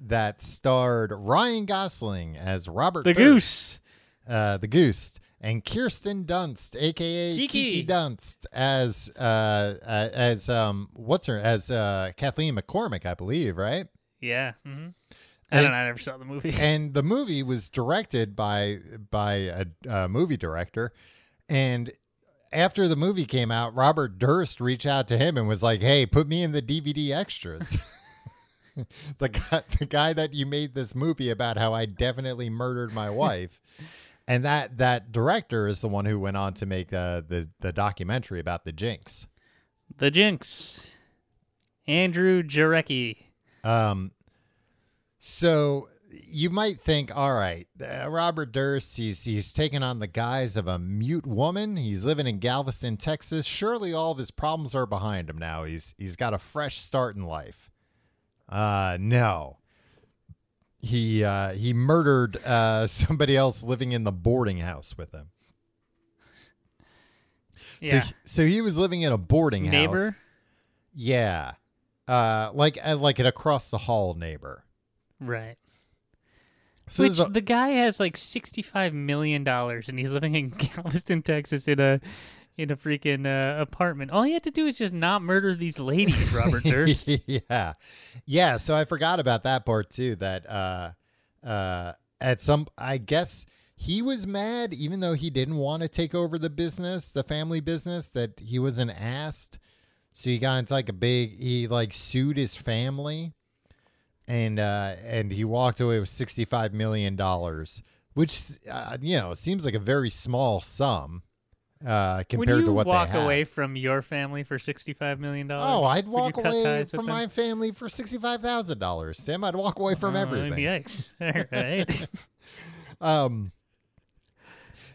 that starred ryan gosling as robert The goose. uh, the Goose, and Kirsten Dunst, aka Kiki. Kiki, Dunst, as uh, uh, as um, what's her as uh, Kathleen McCormack, I believe, right? Yeah. hmm I And- don't know. I never saw the movie. <laughs> and the movie was directed by by a, a movie director, and after the movie came out, Robert Durst reached out to him and was like, "Hey, put me in the DVD extras." <laughs> <laughs> the guy, the guy that you made this movie about how I definitely murdered my <laughs> wife, and that that director is the one who went on to make uh, the the documentary about the Jinx. the Jinx. Andrew Jarecki. Um, so you might think, all right, uh, Robert Durst, he's he's taken on the guise of a mute woman. He's living in Galveston, Texas. Surely all of his problems are behind him now. He's he's got a fresh start in life. Uh, no. He uh, he murdered uh, <laughs> somebody else living in the boarding house with him. Yeah. So, so he was living in a boarding His house. neighbor. Yeah. Uh, like uh, like an across the hall neighbor. Right. So Which a- the guy has like sixty-five million dollars, and he's living in <laughs> Galveston, Texas, in a in a freaking uh, apartment. All he had to do is just not murder these ladies, Robert <laughs> Durst. yeah. Yeah. So I forgot about that part too. That uh uh at some I guess he was mad even though he didn't want to take over the business, the family business, that he wasn't asked. So he got into like a big he like sued his family and uh and he walked away with sixty five million dollars. Which uh, you know seems like a very small sum uh, Would compared you to what walk they had. away from your family for sixty-five million dollars? Oh, I'd walk away from my family for sixty-five thousand dollars. Tim, I'd walk away from Oh, everything. Yikes! <laughs> All right. <laughs> Um,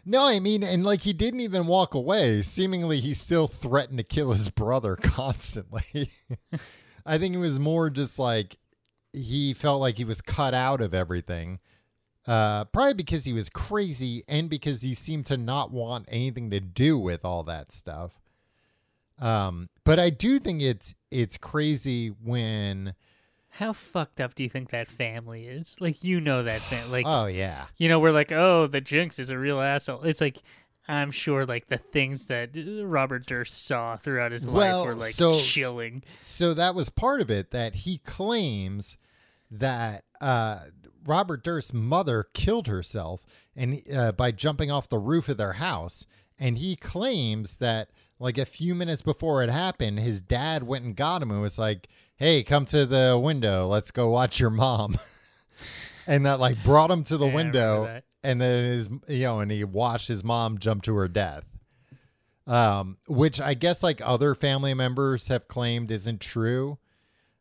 no, I mean, and like he didn't even walk away. Seemingly, he still threatened to kill his brother <laughs> constantly. I think it was more just like he felt like he was cut out of everything. Uh, probably because he was crazy and because he seemed to not want anything to do with all that stuff. Um, but I do think it's it's crazy when How fucked up do you think that family is? Like, you know that family. <sighs> Like, oh yeah you know, we're like, oh, the Jinx is a real asshole. It's like, I'm sure, like the things that uh, Robert Durst saw throughout his Well, life were like so- chilling. So that was part of it that he claims that uh, Robert Durst's mother killed herself and uh, by jumping off the roof of their house, and he claims that like a few minutes before it happened, his dad went and got him and was like, "Hey, come to the window. Let's go watch your mom." <laughs> and that like brought him to the Yeah, window, and then his you know, and he watched his mom jump to her death um, which I guess like other family members have claimed isn't true.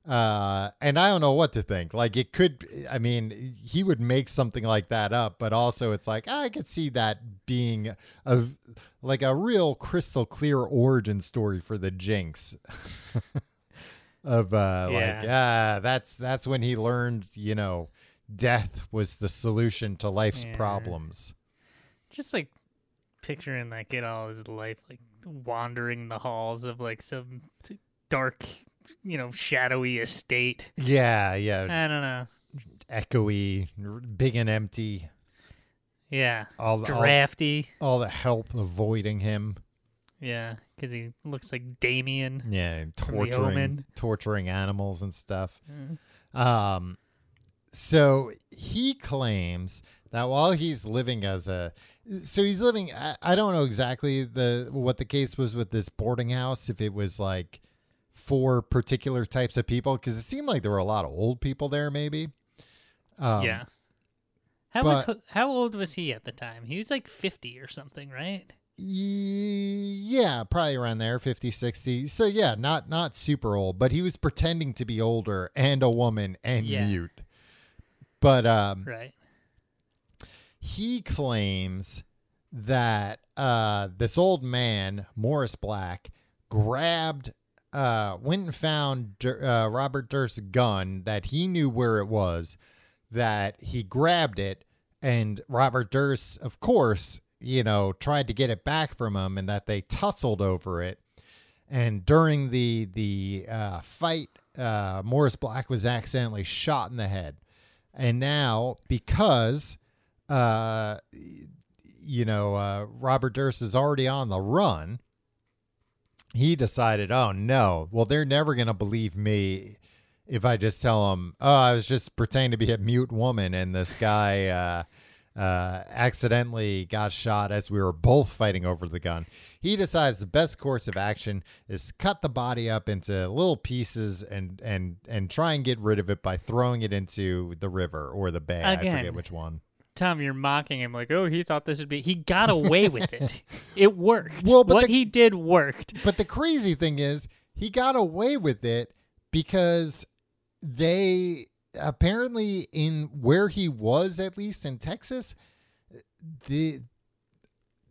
Uh, and I don't know what to think. Like it could, I mean, he would make something like that up, but also it's like I could see that being a like a real crystal clear origin story for the Jinx. <laughs> of uh, like Yeah. ah, that's that's when he learned, you know, death was the solution to life's Yeah. problems. Just like picturing like it all his life, like wandering the halls of like some t- dark, you know, shadowy estate. Yeah, yeah. I don't know. echoey, big and empty. Yeah. All the, all, Drafty. all the help avoiding him. Yeah, because he looks like Damien. Yeah, torturing torturing animals and stuff. Mm. Um, so he claims that while he's living as a, so he's living. I, I don't know exactly the what the case was with this boarding house. If it was like for particular types of people, because it seemed like there were a lot of old people there. Maybe. Um, yeah. How was how old was he at the time? He was like fifty or something, right? Yeah, probably around there, 50, 60. So yeah, not not super old, but he was pretending to be older and a woman and Yeah. mute. But um Right. he claims that uh this old man, Morris Black, grabbed uh went and found Dur- uh, Robert Durst's gun that he knew where it was, that he grabbed it and Robert Durst, of course, you know, tried to get it back from him and that they tussled over it. And during the the uh, fight, uh, Morris Black was accidentally shot in the head. And now, because uh, you know, uh, Robert Durst is already on the run, he decided, oh no, well, they're never going to believe me if I just tell them, oh, I was just pretending to be a mute woman and this guy uh, uh, accidentally got shot as we were both fighting over the gun. He decides the best course of action is to cut the body up into little pieces and and and try and get rid of it by throwing it into the river or the bay. I Again. forget which one. Tom, you're mocking him like, oh, he thought this would be. He got away with it. <laughs> It worked. Well, but what the- he did worked. But the crazy thing is, he got away with it because they apparently in where he was, at least in Texas, the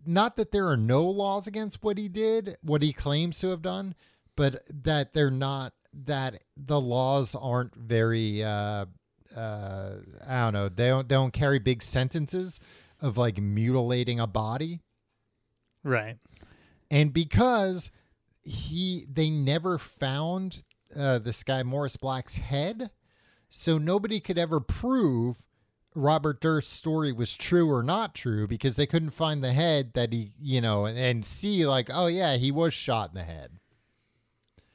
not that there are no laws against what he did, what he claims to have done, but that they're not that the laws aren't very uh uh I don't know, they don't they don't carry big sentences of like mutilating a body. Right. And because he they never found uh this guy Morris Black's head, so nobody could ever prove Robert Durst's story was true or not true because they couldn't find the head that he, you know, and, and see like, oh yeah, he was shot in the head.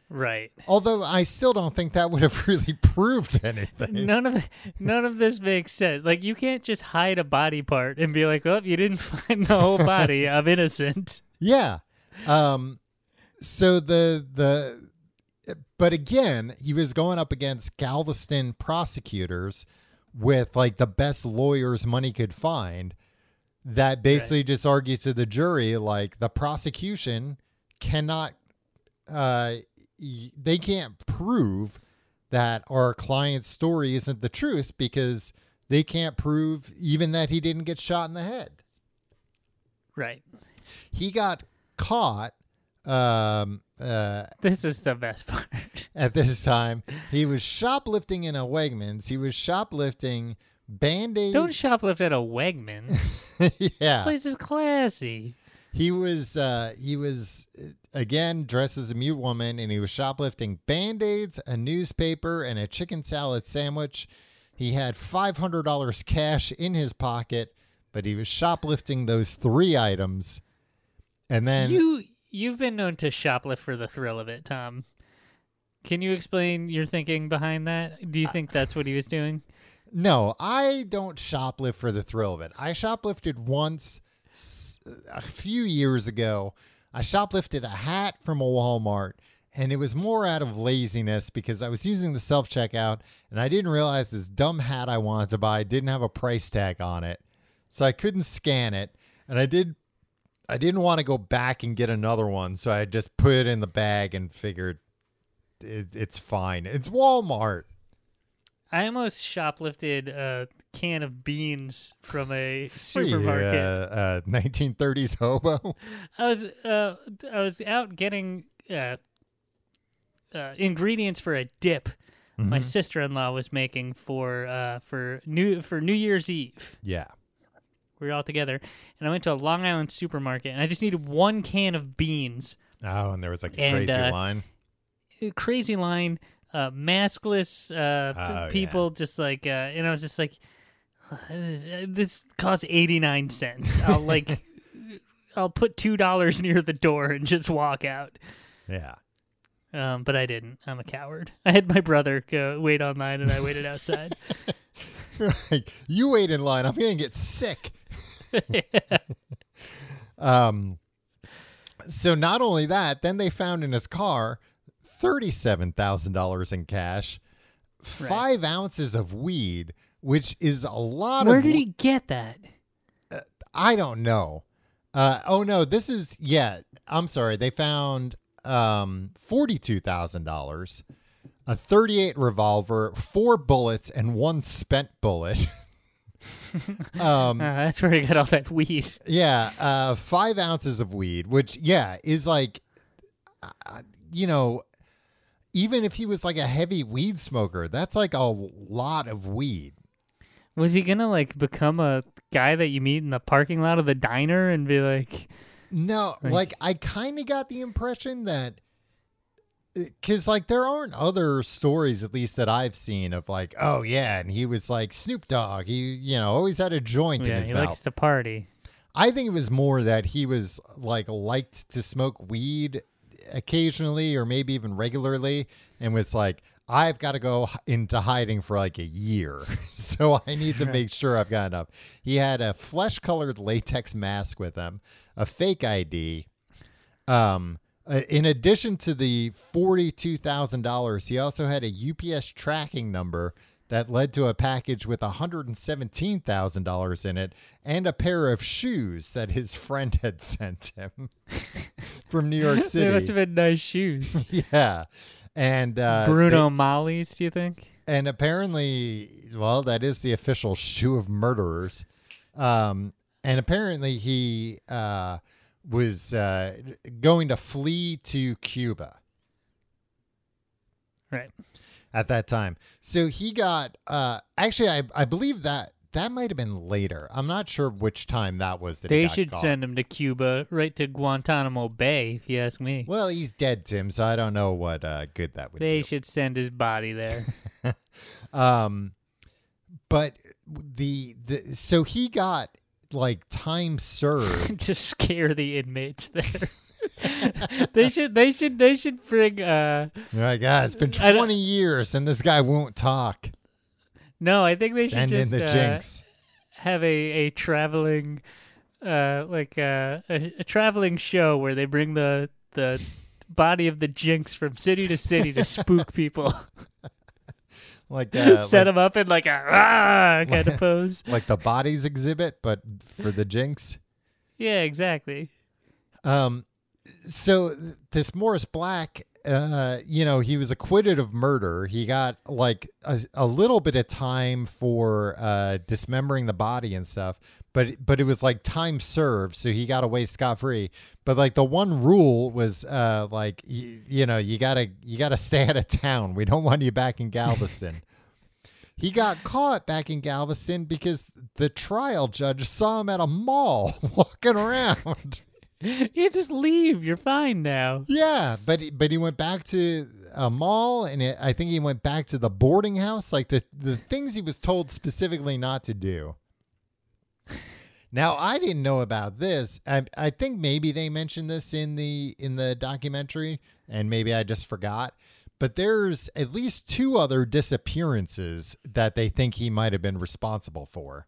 Right. Although I still don't think that would have <laughs> really proved anything. None of none of this makes sense. Like you can't just hide a body part and be like, "Oh, you didn't <laughs> find the whole body. I'm innocent." Yeah. Um so the the but again, he was going up against Galveston prosecutors with like the best lawyers money could find that basically just argues to the jury like the prosecution cannot uh they can't prove that our client's story isn't the truth because they can't prove even that he didn't get shot in the head Right. he got caught um uh This is the best part. <laughs> at this time he was shoplifting in a wegmans he was shoplifting band-aid Don't shoplift at a Wegmans. <laughs> yeah This place is classy. he was uh he was again dressed as a mute woman and he was shoplifting band-aids a newspaper and a chicken salad sandwich he had $500 cash in his pocket but he was shoplifting those three items and then you you've been known to shoplift for the thrill of it, Tom. Can you explain your thinking behind that? Do you uh, think that's what he was doing? No, I don't shoplift for the thrill of it. I shoplifted once a few years ago. I shoplifted a hat from a Walmart, and it was more out of laziness because I was using the self checkout and I didn't realize this dumb hat I wanted to buy didn't have a price tag on it. So I couldn't scan it, and I did. I didn't want to go back and get another one, so I just put it in the bag and figured it, it's fine. It's Walmart. I almost shoplifted a can of beans from a <laughs> supermarket. uh, uh, 1930s hobo. I was uh, I was out getting uh, uh, ingredients for a dip Mm-hmm. my sister-in-law was making for uh, for new for New Year's Eve. Yeah. We were all together, and I went to a Long Island supermarket, and I just needed one can of beans. Oh, and there was like a And, crazy uh, line. Crazy line, uh, maskless uh, Oh, people, just like, uh, and I was just like, <laughs> this costs eighty nine cents. I'll like, <laughs> I'll put two dollars near the door and just walk out. Yeah. Um, but I didn't. I'm a coward. I had my brother go wait online, and I waited outside. Like, <laughs> you wait in line. I'm going to get sick. um, so not only that, then they found in his car $37,000 in cash, five ounces of weed, which is a lot Where of did he get that? I don't know. Uh, oh no, this is yeah. I'm sorry. They found um, forty-two thousand dollars, a thirty-eight revolver, four bullets, and one spent bullet. <laughs> um, Uh, that's where he got all that weed. yeah, uh, five ounces of weed, which yeah is like, uh, you know, even if he was like a heavy weed smoker, that's like a lot of weed. Was he gonna like become a guy that you meet in the parking lot of the diner and be like, No, Like- like I kind of got the impression that uh, because like there aren't other stories, at least that I've seen, of like, oh yeah, and he was like Snoop Dogg. He you know always had a joint in yeah, his he mouth. likes to party. I think it was more that he was like liked to smoke weed occasionally or maybe even regularly, and was like. I've got to go into hiding for like a year. <laughs> so I need to <laughs> make sure I've got enough. He had a flesh colored latex mask with him, a fake ID. Um, in addition to the $42,000, he also had a UPS tracking number that led to a package with $117,000 in it and a pair of shoes that his friend had <laughs> sent him from New York They must City. have been nice shoes. yeah. And uh, Bruno Magli's, do you think? and apparently, well, that is the official shoe of murderers. Um, and apparently, he uh, was uh, going to flee to Cuba. Right. at that time. So he got uh actually I I believe that that might have been later. I'm not sure which time that was that he They should caught. send him to Cuba, right to Guantanamo Bay, if you ask me. Well, he's dead, Tim, so I don't know what uh good that would be. They do. should send his body there. <laughs> Um but the the so he got like time served. <laughs> to scare the inmates there. <laughs> they should they should they should bring uh You're like, ah, it's been 20 years and this guy won't talk. No, I think they Send should in just the uh, jinx. have a a traveling uh like uh, a, a traveling show where they bring the the body of the jinx from city to city to spook <laughs> people. <laughs> Like uh, <laughs> Set like, them up in like a ah kind of pose. like the bodies exhibit, but for the jinx. Yeah, exactly. Um, so this Morris Black, uh, you know, he was acquitted of murder. He got like a, a little bit of time for uh, dismembering the body and stuff, but but it was like time served, so he got away scot free. But like the one rule was uh, like y- you know you gotta you gotta stay out of town. We don't want you back in Galveston. <laughs> He got caught back in Galveston because the trial judge saw him at a mall <laughs> walking around. <laughs> You just leave. You're fine now. Yeah, but but he went back to a mall, and it, I think he went back to the boarding house, like the the things he was told specifically not to do. Now I didn't know about this. I, I think maybe they mentioned this in the in the documentary, and maybe I just forgot. But there's at least two other disappearances that they think he might have been responsible for.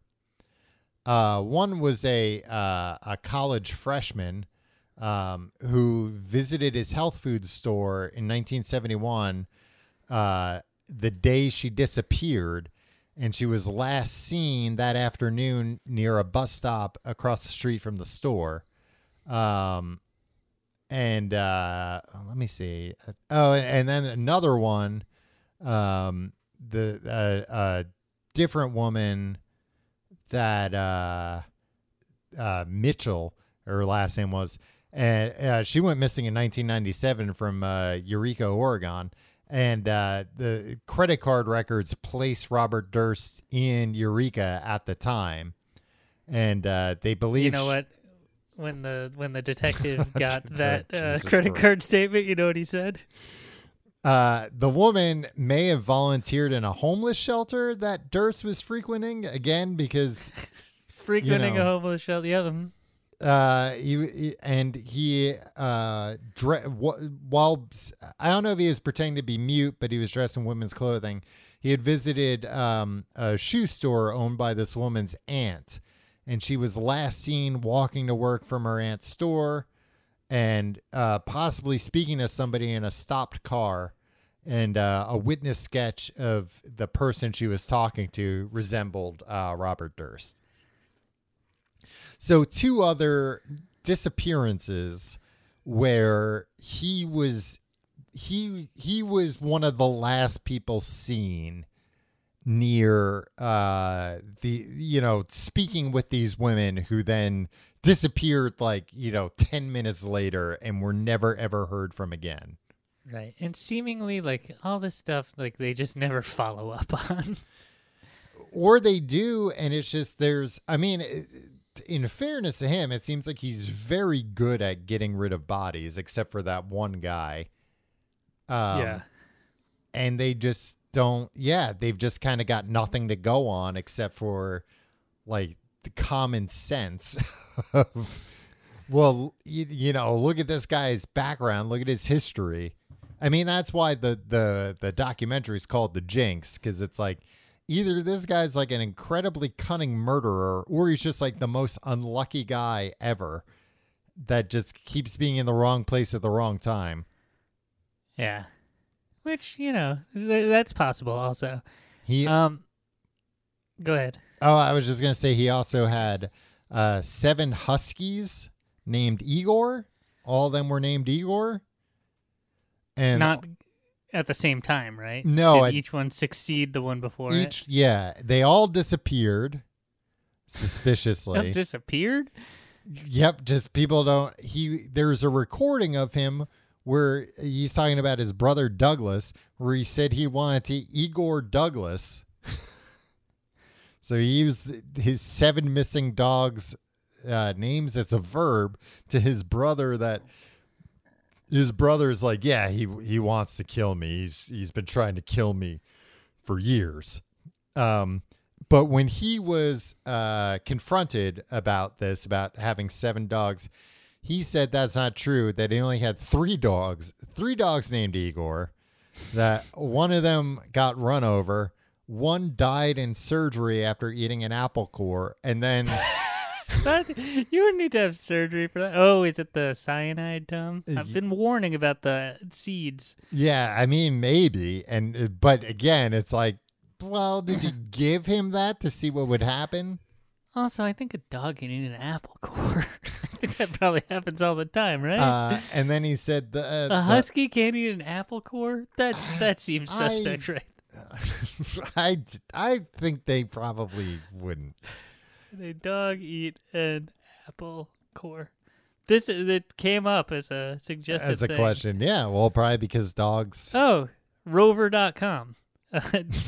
Uh, one was a uh, a college freshman um, who visited his health food store in 1971, uh, the day she disappeared, and she was last seen that afternoon near a bus stop across the street from the store. Um, and uh, let me see. Oh, and then another one, um, the uh, different woman that uh, uh, Mitchell, her last name was, and uh, she went missing in 1997 from uh, Eureka, Oregon. And uh, the credit card records place Robert Durst in Eureka at the time, and uh, they believe You know what? When the when the detective <laughs> got that uh, credit Christ. card statement, you know what he said? Uh, the woman may have volunteered in a homeless shelter that Durst was frequenting again because <laughs> Frequenting know. a homeless shelter. Yeah, um, uh he, he- and he uh dre- wh- while I don't know if he was pretending to be mute but he was dressed in women's clothing he had visited um a shoe store owned by this woman's aunt and she was last seen walking to work from her aunt's store and uh possibly speaking to somebody in a stopped car and uh, a witness sketch of the person she was talking to resembled uh, Robert Durst. So two other disappearances where he was he he was one of the last people seen near uh the you know speaking with these women who then disappeared like you know <laughs> 10 minutes later and were never ever heard from again right. And seemingly, like all this stuff, like they just never <laughs> follow up on. or they do and it's just there's i mean in fairness to him it seems like he's very good at getting rid of bodies except for that one guy um, yeah. and they just don't yeah they've just kind of got nothing to go on except for like the common sense <laughs> of well you, you know look at this guy's background look at his history i mean that's why the the the documentary is called the jinx because it's like either this guy's like an incredibly cunning murderer or he's just like the most unlucky guy ever that just keeps being in the wrong place at the wrong time Yeah. Which, you know, th- that's possible also. he Um Go ahead. Oh, I was just gonna say he also had uh, seven huskies named Igor. All of them were named Igor. And Not at the same time, right? No, Did each one succeed the one before it? each, yeah, they all disappeared suspiciously. <laughs> disappeared? yep, just people don't. He there's a recording of him where he's talking about his brother Douglas, where he said he wanted to Igor Douglas. So he used his seven missing dogs uh, names as a verb to his brother that his brother's like, yeah, he he wants to kill me. He's he's been trying to kill me for years. Um, but when he was uh, confronted about this, about having seven dogs, he said that's not true. That he only had three dogs, three dogs named Igor. That one of them got run over. One died in surgery after eating an apple core, and then <laughs> That, you would need to have surgery for that. Oh, is it the cyanide, Tom? Uh, I've been warning about the seeds. yeah, I mean maybe, and uh, but again, it's like, well, did you <laughs> give him that to see what would happen? Also, I think a dog can eat an apple core. <laughs> I think that probably happens all the time, right? Uh, and then he said the, uh, a the- husky can't eat an apple core? That's that seems I- suspect, right? <laughs> I I think they probably wouldn't. Can a dog eat an apple core? This it came up as a suggested That's a thing. question. Yeah, well, probably because dogs. Oh, rover.com. <laughs>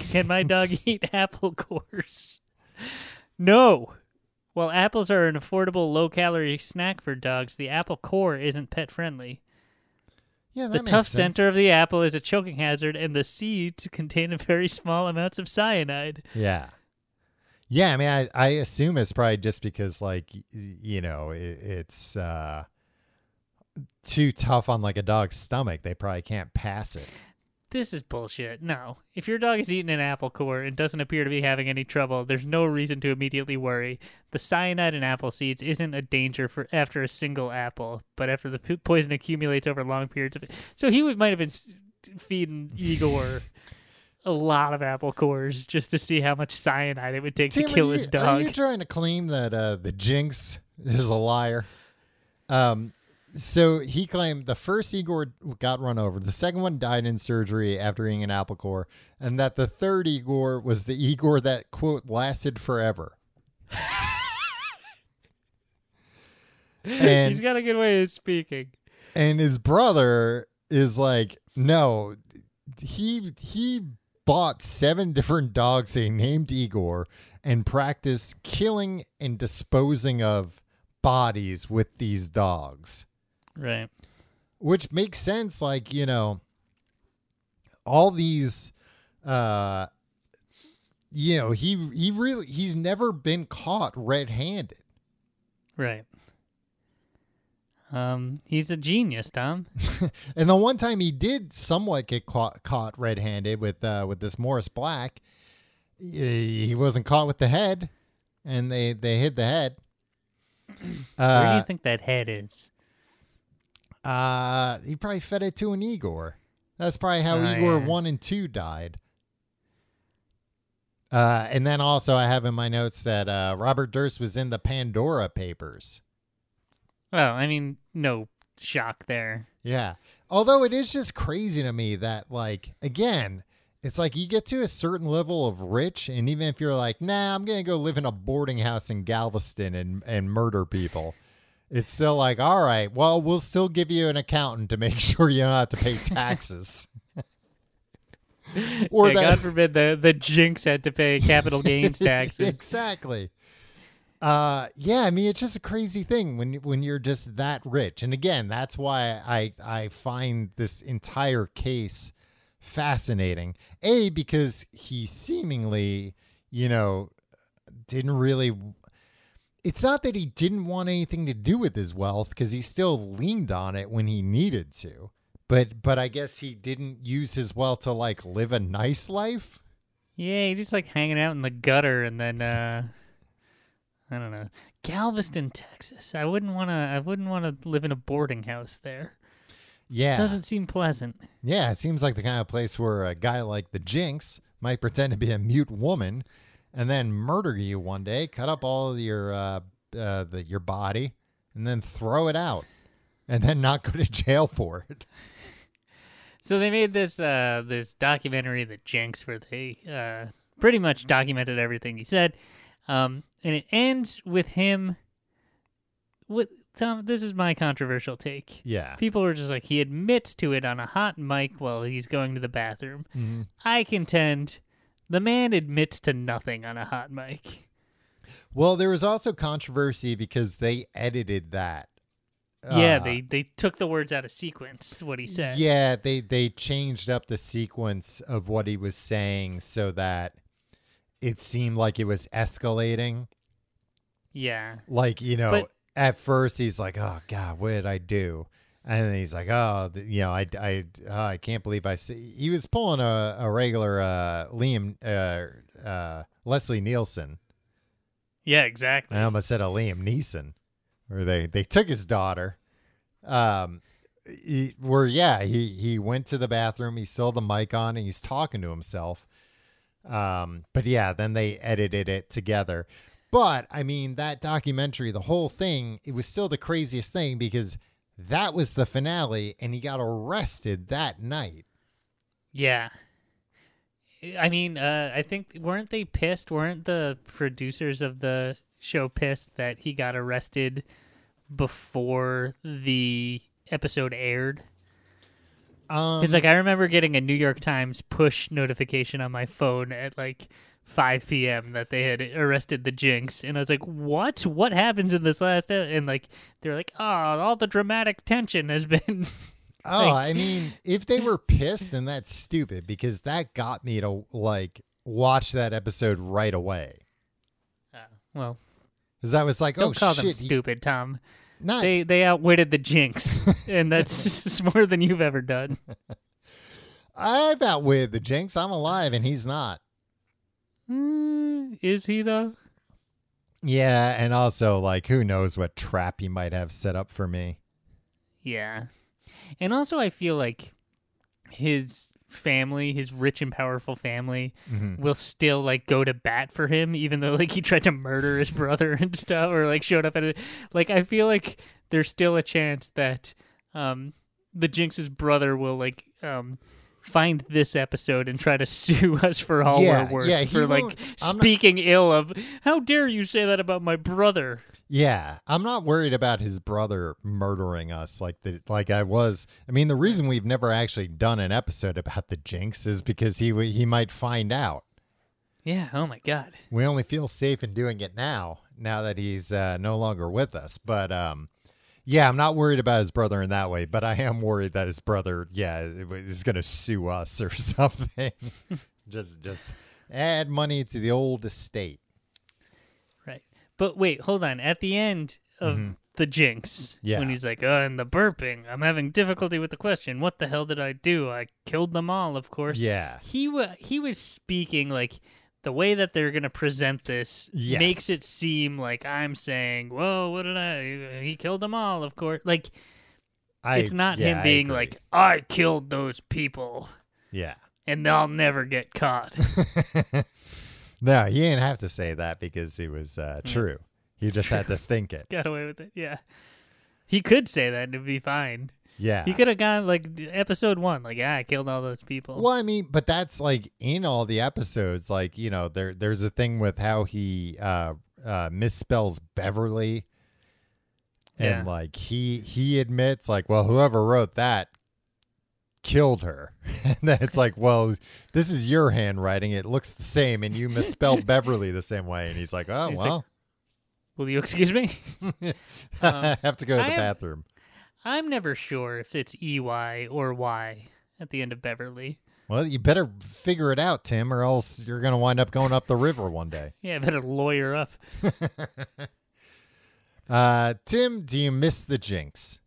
Can my dog <laughs> eat apple cores? No. While apples are an affordable low calorie snack for dogs, the apple core isn't pet friendly. Yeah, The tough sense. center of the apple is a choking hazard, and the seeds contain very small amounts of cyanide. Yeah. Yeah, I mean, I, I assume it's probably just because, like, you know, it, it's uh, too tough on like a dog's stomach. They probably can't pass it. This is bullshit. No. If your dog is eating an apple core and doesn't appear to be having any trouble, there's no reason to immediately worry. The cyanide in apple seeds isn't a danger for after a single apple, but after the po- poison accumulates over long periods of So he would, might have been feeding Igor a lot of apple cores just to see how much cyanide it would take Tim, to kill are his dog. Are you trying to claim that uh, the Jinx is a liar? Um, so he claimed the first Igor got run over, the second one died in surgery after eating an apple core, and that the third Igor was the Igor that quote lasted forever. <laughs> and He's got a good way of speaking. and his brother is like, no, he he bought seven different dogs he named Igor and practiced killing and disposing of bodies with these dogs, Right. which makes sense. Like you know, all these, uh, you know, he he really he's never been caught red-handed. Right. Um, he's a genius, Tom. <laughs> And the one time he did somewhat get caught, caught red-handed with uh, with this Morris Black, he he wasn't caught with the head, and they they hid the head. Uh, Where do Uh, you think that head is? Uh, he probably fed it to an Igor. That's probably how Oh, Igor yeah. one and two died. Uh, and then also I have in my notes that uh, Robert Durst was in the Pandora Papers. Well, I mean, no shock there. Yeah. Although it is just crazy to me that, like, again, it's like you get to a certain level of rich, and even if you're like, nah, I'm going to go live in a boarding house in Galveston and, and murder people, it's still like, all right, well, we'll still give you an accountant to make <laughs> sure you don't have to pay taxes. <laughs> or yeah, that. God forbid the the jinx had to pay capital <laughs> gains taxes. exactly. Uh, yeah, I mean it's just a crazy thing when when you're just that rich, and again, that's why I I find this entire case fascinating. A because he seemingly, you know, didn't really. It's not that he didn't want anything to do with his wealth because he still leaned on it when he needed to. But but I guess he didn't use his wealth to like live a nice life. Yeah, he's just like hanging out in the gutter, and then uh, I don't know, Galveston, Texas. I wouldn't want to. I wouldn't want to live in a boarding house there. Yeah. It Doesn't seem pleasant. Yeah, it seems like the kind of place where a guy like the Jinx might pretend to be a mute woman and then murder you one day, cut up all of your uh, uh, the, your body, and then throw it out, and then not go to jail for it. So they made this uh this documentary, The Jinx, where they uh pretty much documented everything he said, um, and it ends with him with Tom, this is my controversial take. Yeah. People were just like, he admits to it on a hot mic while he's going to the bathroom. Mhm. I contend the man admits to nothing on a hot mic. Well, there was also controversy because they edited that. yeah, Uh, they, they took the words out of sequence, what he said. Yeah, they they changed up the sequence of what he was saying so that it seemed like it was escalating. Yeah. Like you know, But- at first he's like, "Oh God, what did I do?" And he's like, "Oh, you know, I I oh, I can't believe I see." He was pulling a a regular uh, Liam uh, uh, Leslie Nielsen. Yeah, exactly. I almost said a Liam Neeson, where they they took his daughter. Um, he, where yeah, he he went to the bathroom. He still had the mic on, and he's talking to himself. Um, but yeah, then they edited it together. But I mean, that documentary, the whole thing, it was still the craziest thing because that was the finale, and he got arrested that night. Yeah. I mean, uh, I think weren't they pissed? Weren't the producers of the show pissed that he got arrested before the episode aired? Um, Because like I remember getting a New York Times push notification on my phone at like 5 p.m. that they had arrested the Jinx, and I was like, "What? What happens in this last?" e-" And like they're like, "Oh, all the dramatic tension has been." <laughs> Oh, Like- I mean, if they were pissed, then that's stupid because that got me to like watch that episode right away. Uh, well, Because I was like, don't oh call shit, them he- stupid, Tom. not They they outwitted the Jinx, <laughs> and that's <laughs> more than you've ever done. I've outwitted the Jinx. I'm alive and he's not. Mm, is he though? Yeah, and also like who knows what trap he might have set up for me. Yeah. And also I feel like his family, his rich and powerful family Mhm. will still like go to bat for him even though like he tried to murder his brother <laughs> and stuff or like showed up at it. Like I feel like there's still a chance that um the Jinx's brother will like um find this episode and try to <laughs> sue us for all Yeah, we're worth yeah, for like I'm not- speaking ill of how dare you say that about my brother Yeah, I'm not worried about his brother murdering us like the like I was. I mean, the reason we've never actually done an episode about the Jinx is because he he might find out. yeah oh my god we only feel safe in doing it now now that he's uh, no longer with us but um yeah i'm not worried about his brother in that way but i am worried that his brother yeah is going to sue us or <laughs> something just just add money to the old estate Right. But wait, hold on. At the end of the Jinx, Mm-hmm. Yeah. when he's like, "Oh, and the burping, I'm having difficulty with the question. What the hell did I do? I killed them all, of course. yeah He wa he was speaking like the way that they're gonna present this Yes. makes it seem like I'm saying, "Whoa, what did I? He killed them all, of course." Like I, it's not yeah, him being agree. like, "I killed those people, yeah and they'll never get caught." <laughs> no he didn't have to say that because it was uh, true he just had to think it <laughs> Got away with it. Yeah. He could say that and it'd be fine. Yeah He could have gone like episode one, like, yeah, I killed all those people. Well, I mean, but that's like in all the episodes. Like you know, there there's a thing with how he uh, uh, misspells Beverly, and Yeah. like he he admits like, well, whoever wrote that killed her, <laughs> and then it's like, well, this is your handwriting. It looks the same, and you misspelled <laughs> Beverly the same way. And he's like, oh He's like, well, Will you excuse me? I <laughs> have to go to the am- bathroom. I'm never sure if it's EY or Y at the end of Beverly. Well, you better figure it out, Tim, or else you're gonna wind up going up the river one day. <laughs> Yeah, I better lawyer up. <laughs> Uh, Tim, do you miss the Jinx?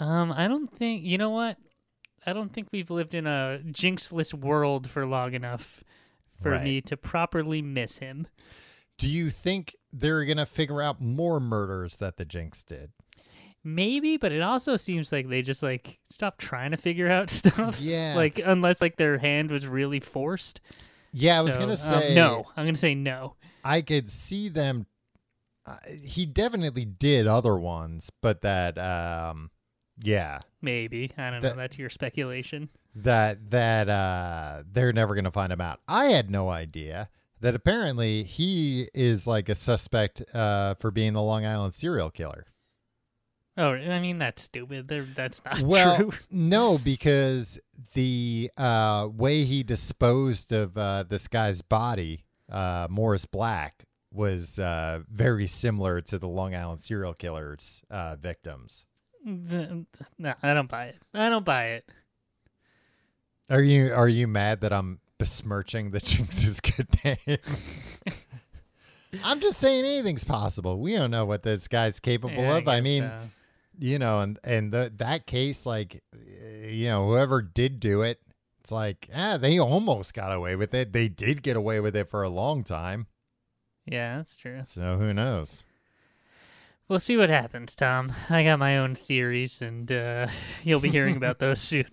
Um, I don't think you know what? I don't think we've lived in a jinxless world for long enough for Right. me to properly miss him. Do you think they're gonna figure out more murders that the Jinx did? Maybe, but it also seems like they just like stopped trying to figure out <laughs> stuff. Yeah. Like unless like their hand was really forced. Yeah, I was gonna um, say no. I'm gonna say no. I could see them. Uh, he definitely did other ones, but that, um, yeah, Maybe I don't That- know. That's your speculation. that that uh, they're never gonna find him out. I had no idea that apparently he is like a suspect uh, for being the Long Island serial killer. Oh, I mean that's stupid. They're, that's not Well, true. no, because the uh, way he disposed of uh, this guy's body, uh, Morris Black, was uh, very similar to the Long Island serial killer's uh, victims. no, I don't buy it. I don't buy it. Are you are you mad that I'm besmirching the <laughs> Jinx's good name? <laughs> I'm just saying anything's possible. We don't know what this guy's capable Yeah, of. I guess mean, so. You know, and and the, that case, like, uh, you know, whoever did do it, it's like, ah, they almost got away with it. They did get away with it for a long time. yeah, that's true. So who knows? We'll see what happens, Tom. I got my own theories, and uh, <laughs> you'll be hearing about those <laughs> soon.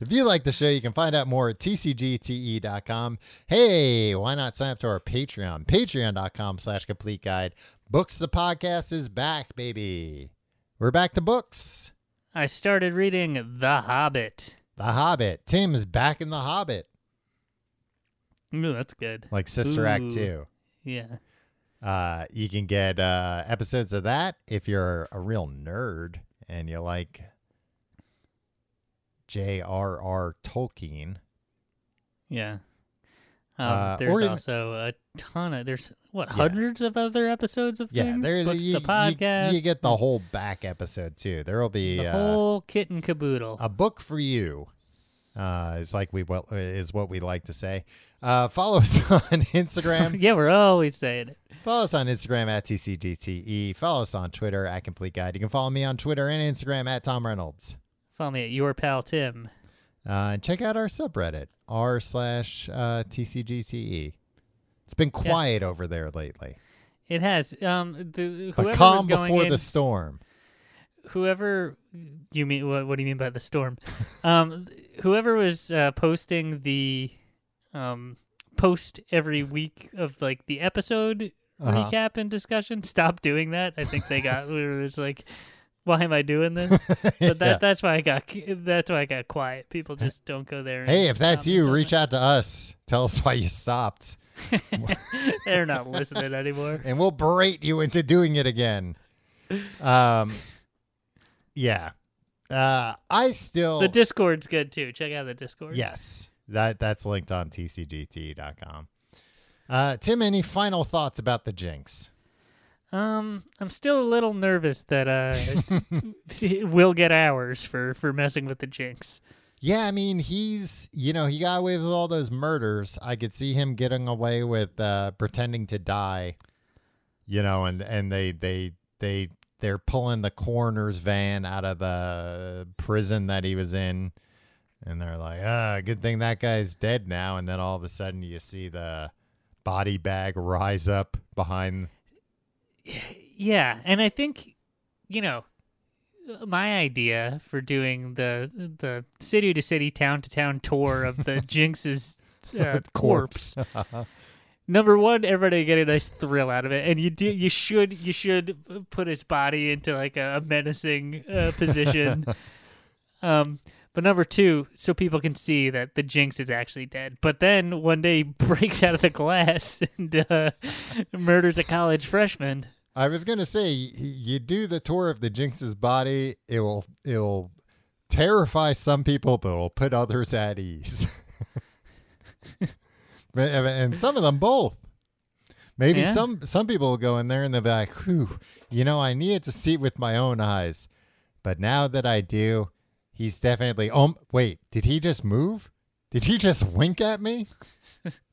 If you like the show, you can find out more at tcgte.com. Hey, why not sign up to our Patreon? Patreon.com slash complete guide. Books the podcast is back, baby. We're back to books. I started reading The Hobbit. The Hobbit. Tim is back in The Hobbit, Ooh, that's good. like Sister Act Ooh. 2. Yeah. Uh, you can get uh, episodes of that if you're a real nerd and you like J.R.R. Tolkien. Yeah. Um, Uh, there's also a ton of there's what Yeah. hundreds of other episodes of Yeah, things. there Books, you, the podcast. You, get the whole back episode too. There will be the uh, whole kit and caboodle. a book for you. Uh, is like we well is what we like to say. Uh, follow <laughs> us on Instagram. <laughs> yeah, we're always saying it. follow us on Instagram at tcgte. Follow us on Twitter at complete guide. You can follow me on Twitter and Instagram at Tom Reynolds. Follow me at your pal Tim. Uh, and check out our subreddit r slash uh, tcgte. It's been quiet over there lately, It has um the but calm going before in, the storm. whoever you mean what what do you mean by the storm? <laughs> um whoever was uh, posting the um post every week of like the episode Uh-huh. recap and discussion stop doing that. I think they got <laughs> it was like why am I doing this? <laughs> But that Yeah. that's why I got that's why I got quiet. People just don't go there. Hey, if that's you, reach it. out to us. Tell us why you stopped, <laughs> They're not listening anymore. and we'll berate you into doing it again. Um, yeah. Uh, I still The Discord's good too. Check out the Discord. yes. That that's linked on tcgt.com. Uh, Tim, any final thoughts about the Jinx? Um, I'm still a little nervous that uh <laughs> we'll get ours for for messing with the Jinx. Yeah, I mean, he's, you know, he got away with all those murders. I could see him getting away with uh, pretending to die, you know, and, and they, they, they, they're pulling the coroner's van out of the prison that he was in. And they're like, ah, good thing that guy's dead now. And then all of a sudden you see the body bag rise up behind. Yeah, and I think you know my idea for doing the the city to city, town to town tour of the <laughs> Jinx's uh, corpse. <laughs> Number one, everybody get a nice thrill out of it, and you do you should you should put his body into like a, menacing uh, position. <laughs> um, but number two, so people can see that the Jinx is actually dead. But then one day he breaks out of the glass and uh, murders a college freshman. I was gonna say you do the tour of the Jinx's body. It will it will terrify some people, but it will put others at ease. <laughs> But- and some of them both. Maybe Yeah. some some people will go in there and they'll be like, "Whew, you know, I needed to see it with my own eyes, but now that I do, he's definitely. Oh, wait, did he just move? Did he just wink at me? <laughs>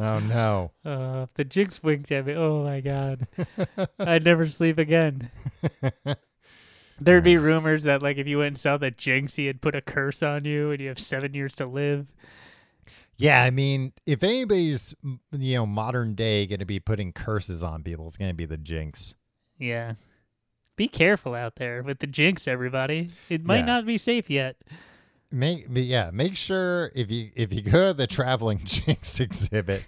oh no! <laughs> Uh, the Jinx winked at me. Oh my god, <laughs> I'd never sleep again. <laughs> There'd be rumors that like if you went and saw the Jinx, he had put a curse on you, and you have seven years to live. Yeah, I mean, if anybody's you know modern day going to be putting curses on people, it's going to be the Jinx. Yeah, be careful out there with the Jinx, everybody. It might Yeah. not be safe yet. Make but yeah, make sure if you if you go to the traveling <laughs> Jinx exhibit,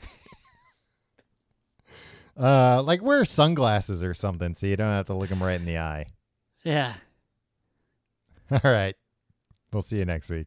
<laughs> uh, like wear sunglasses or something so you don't have to look them right in the eye. Yeah. <laughs> All right, we'll see you next week.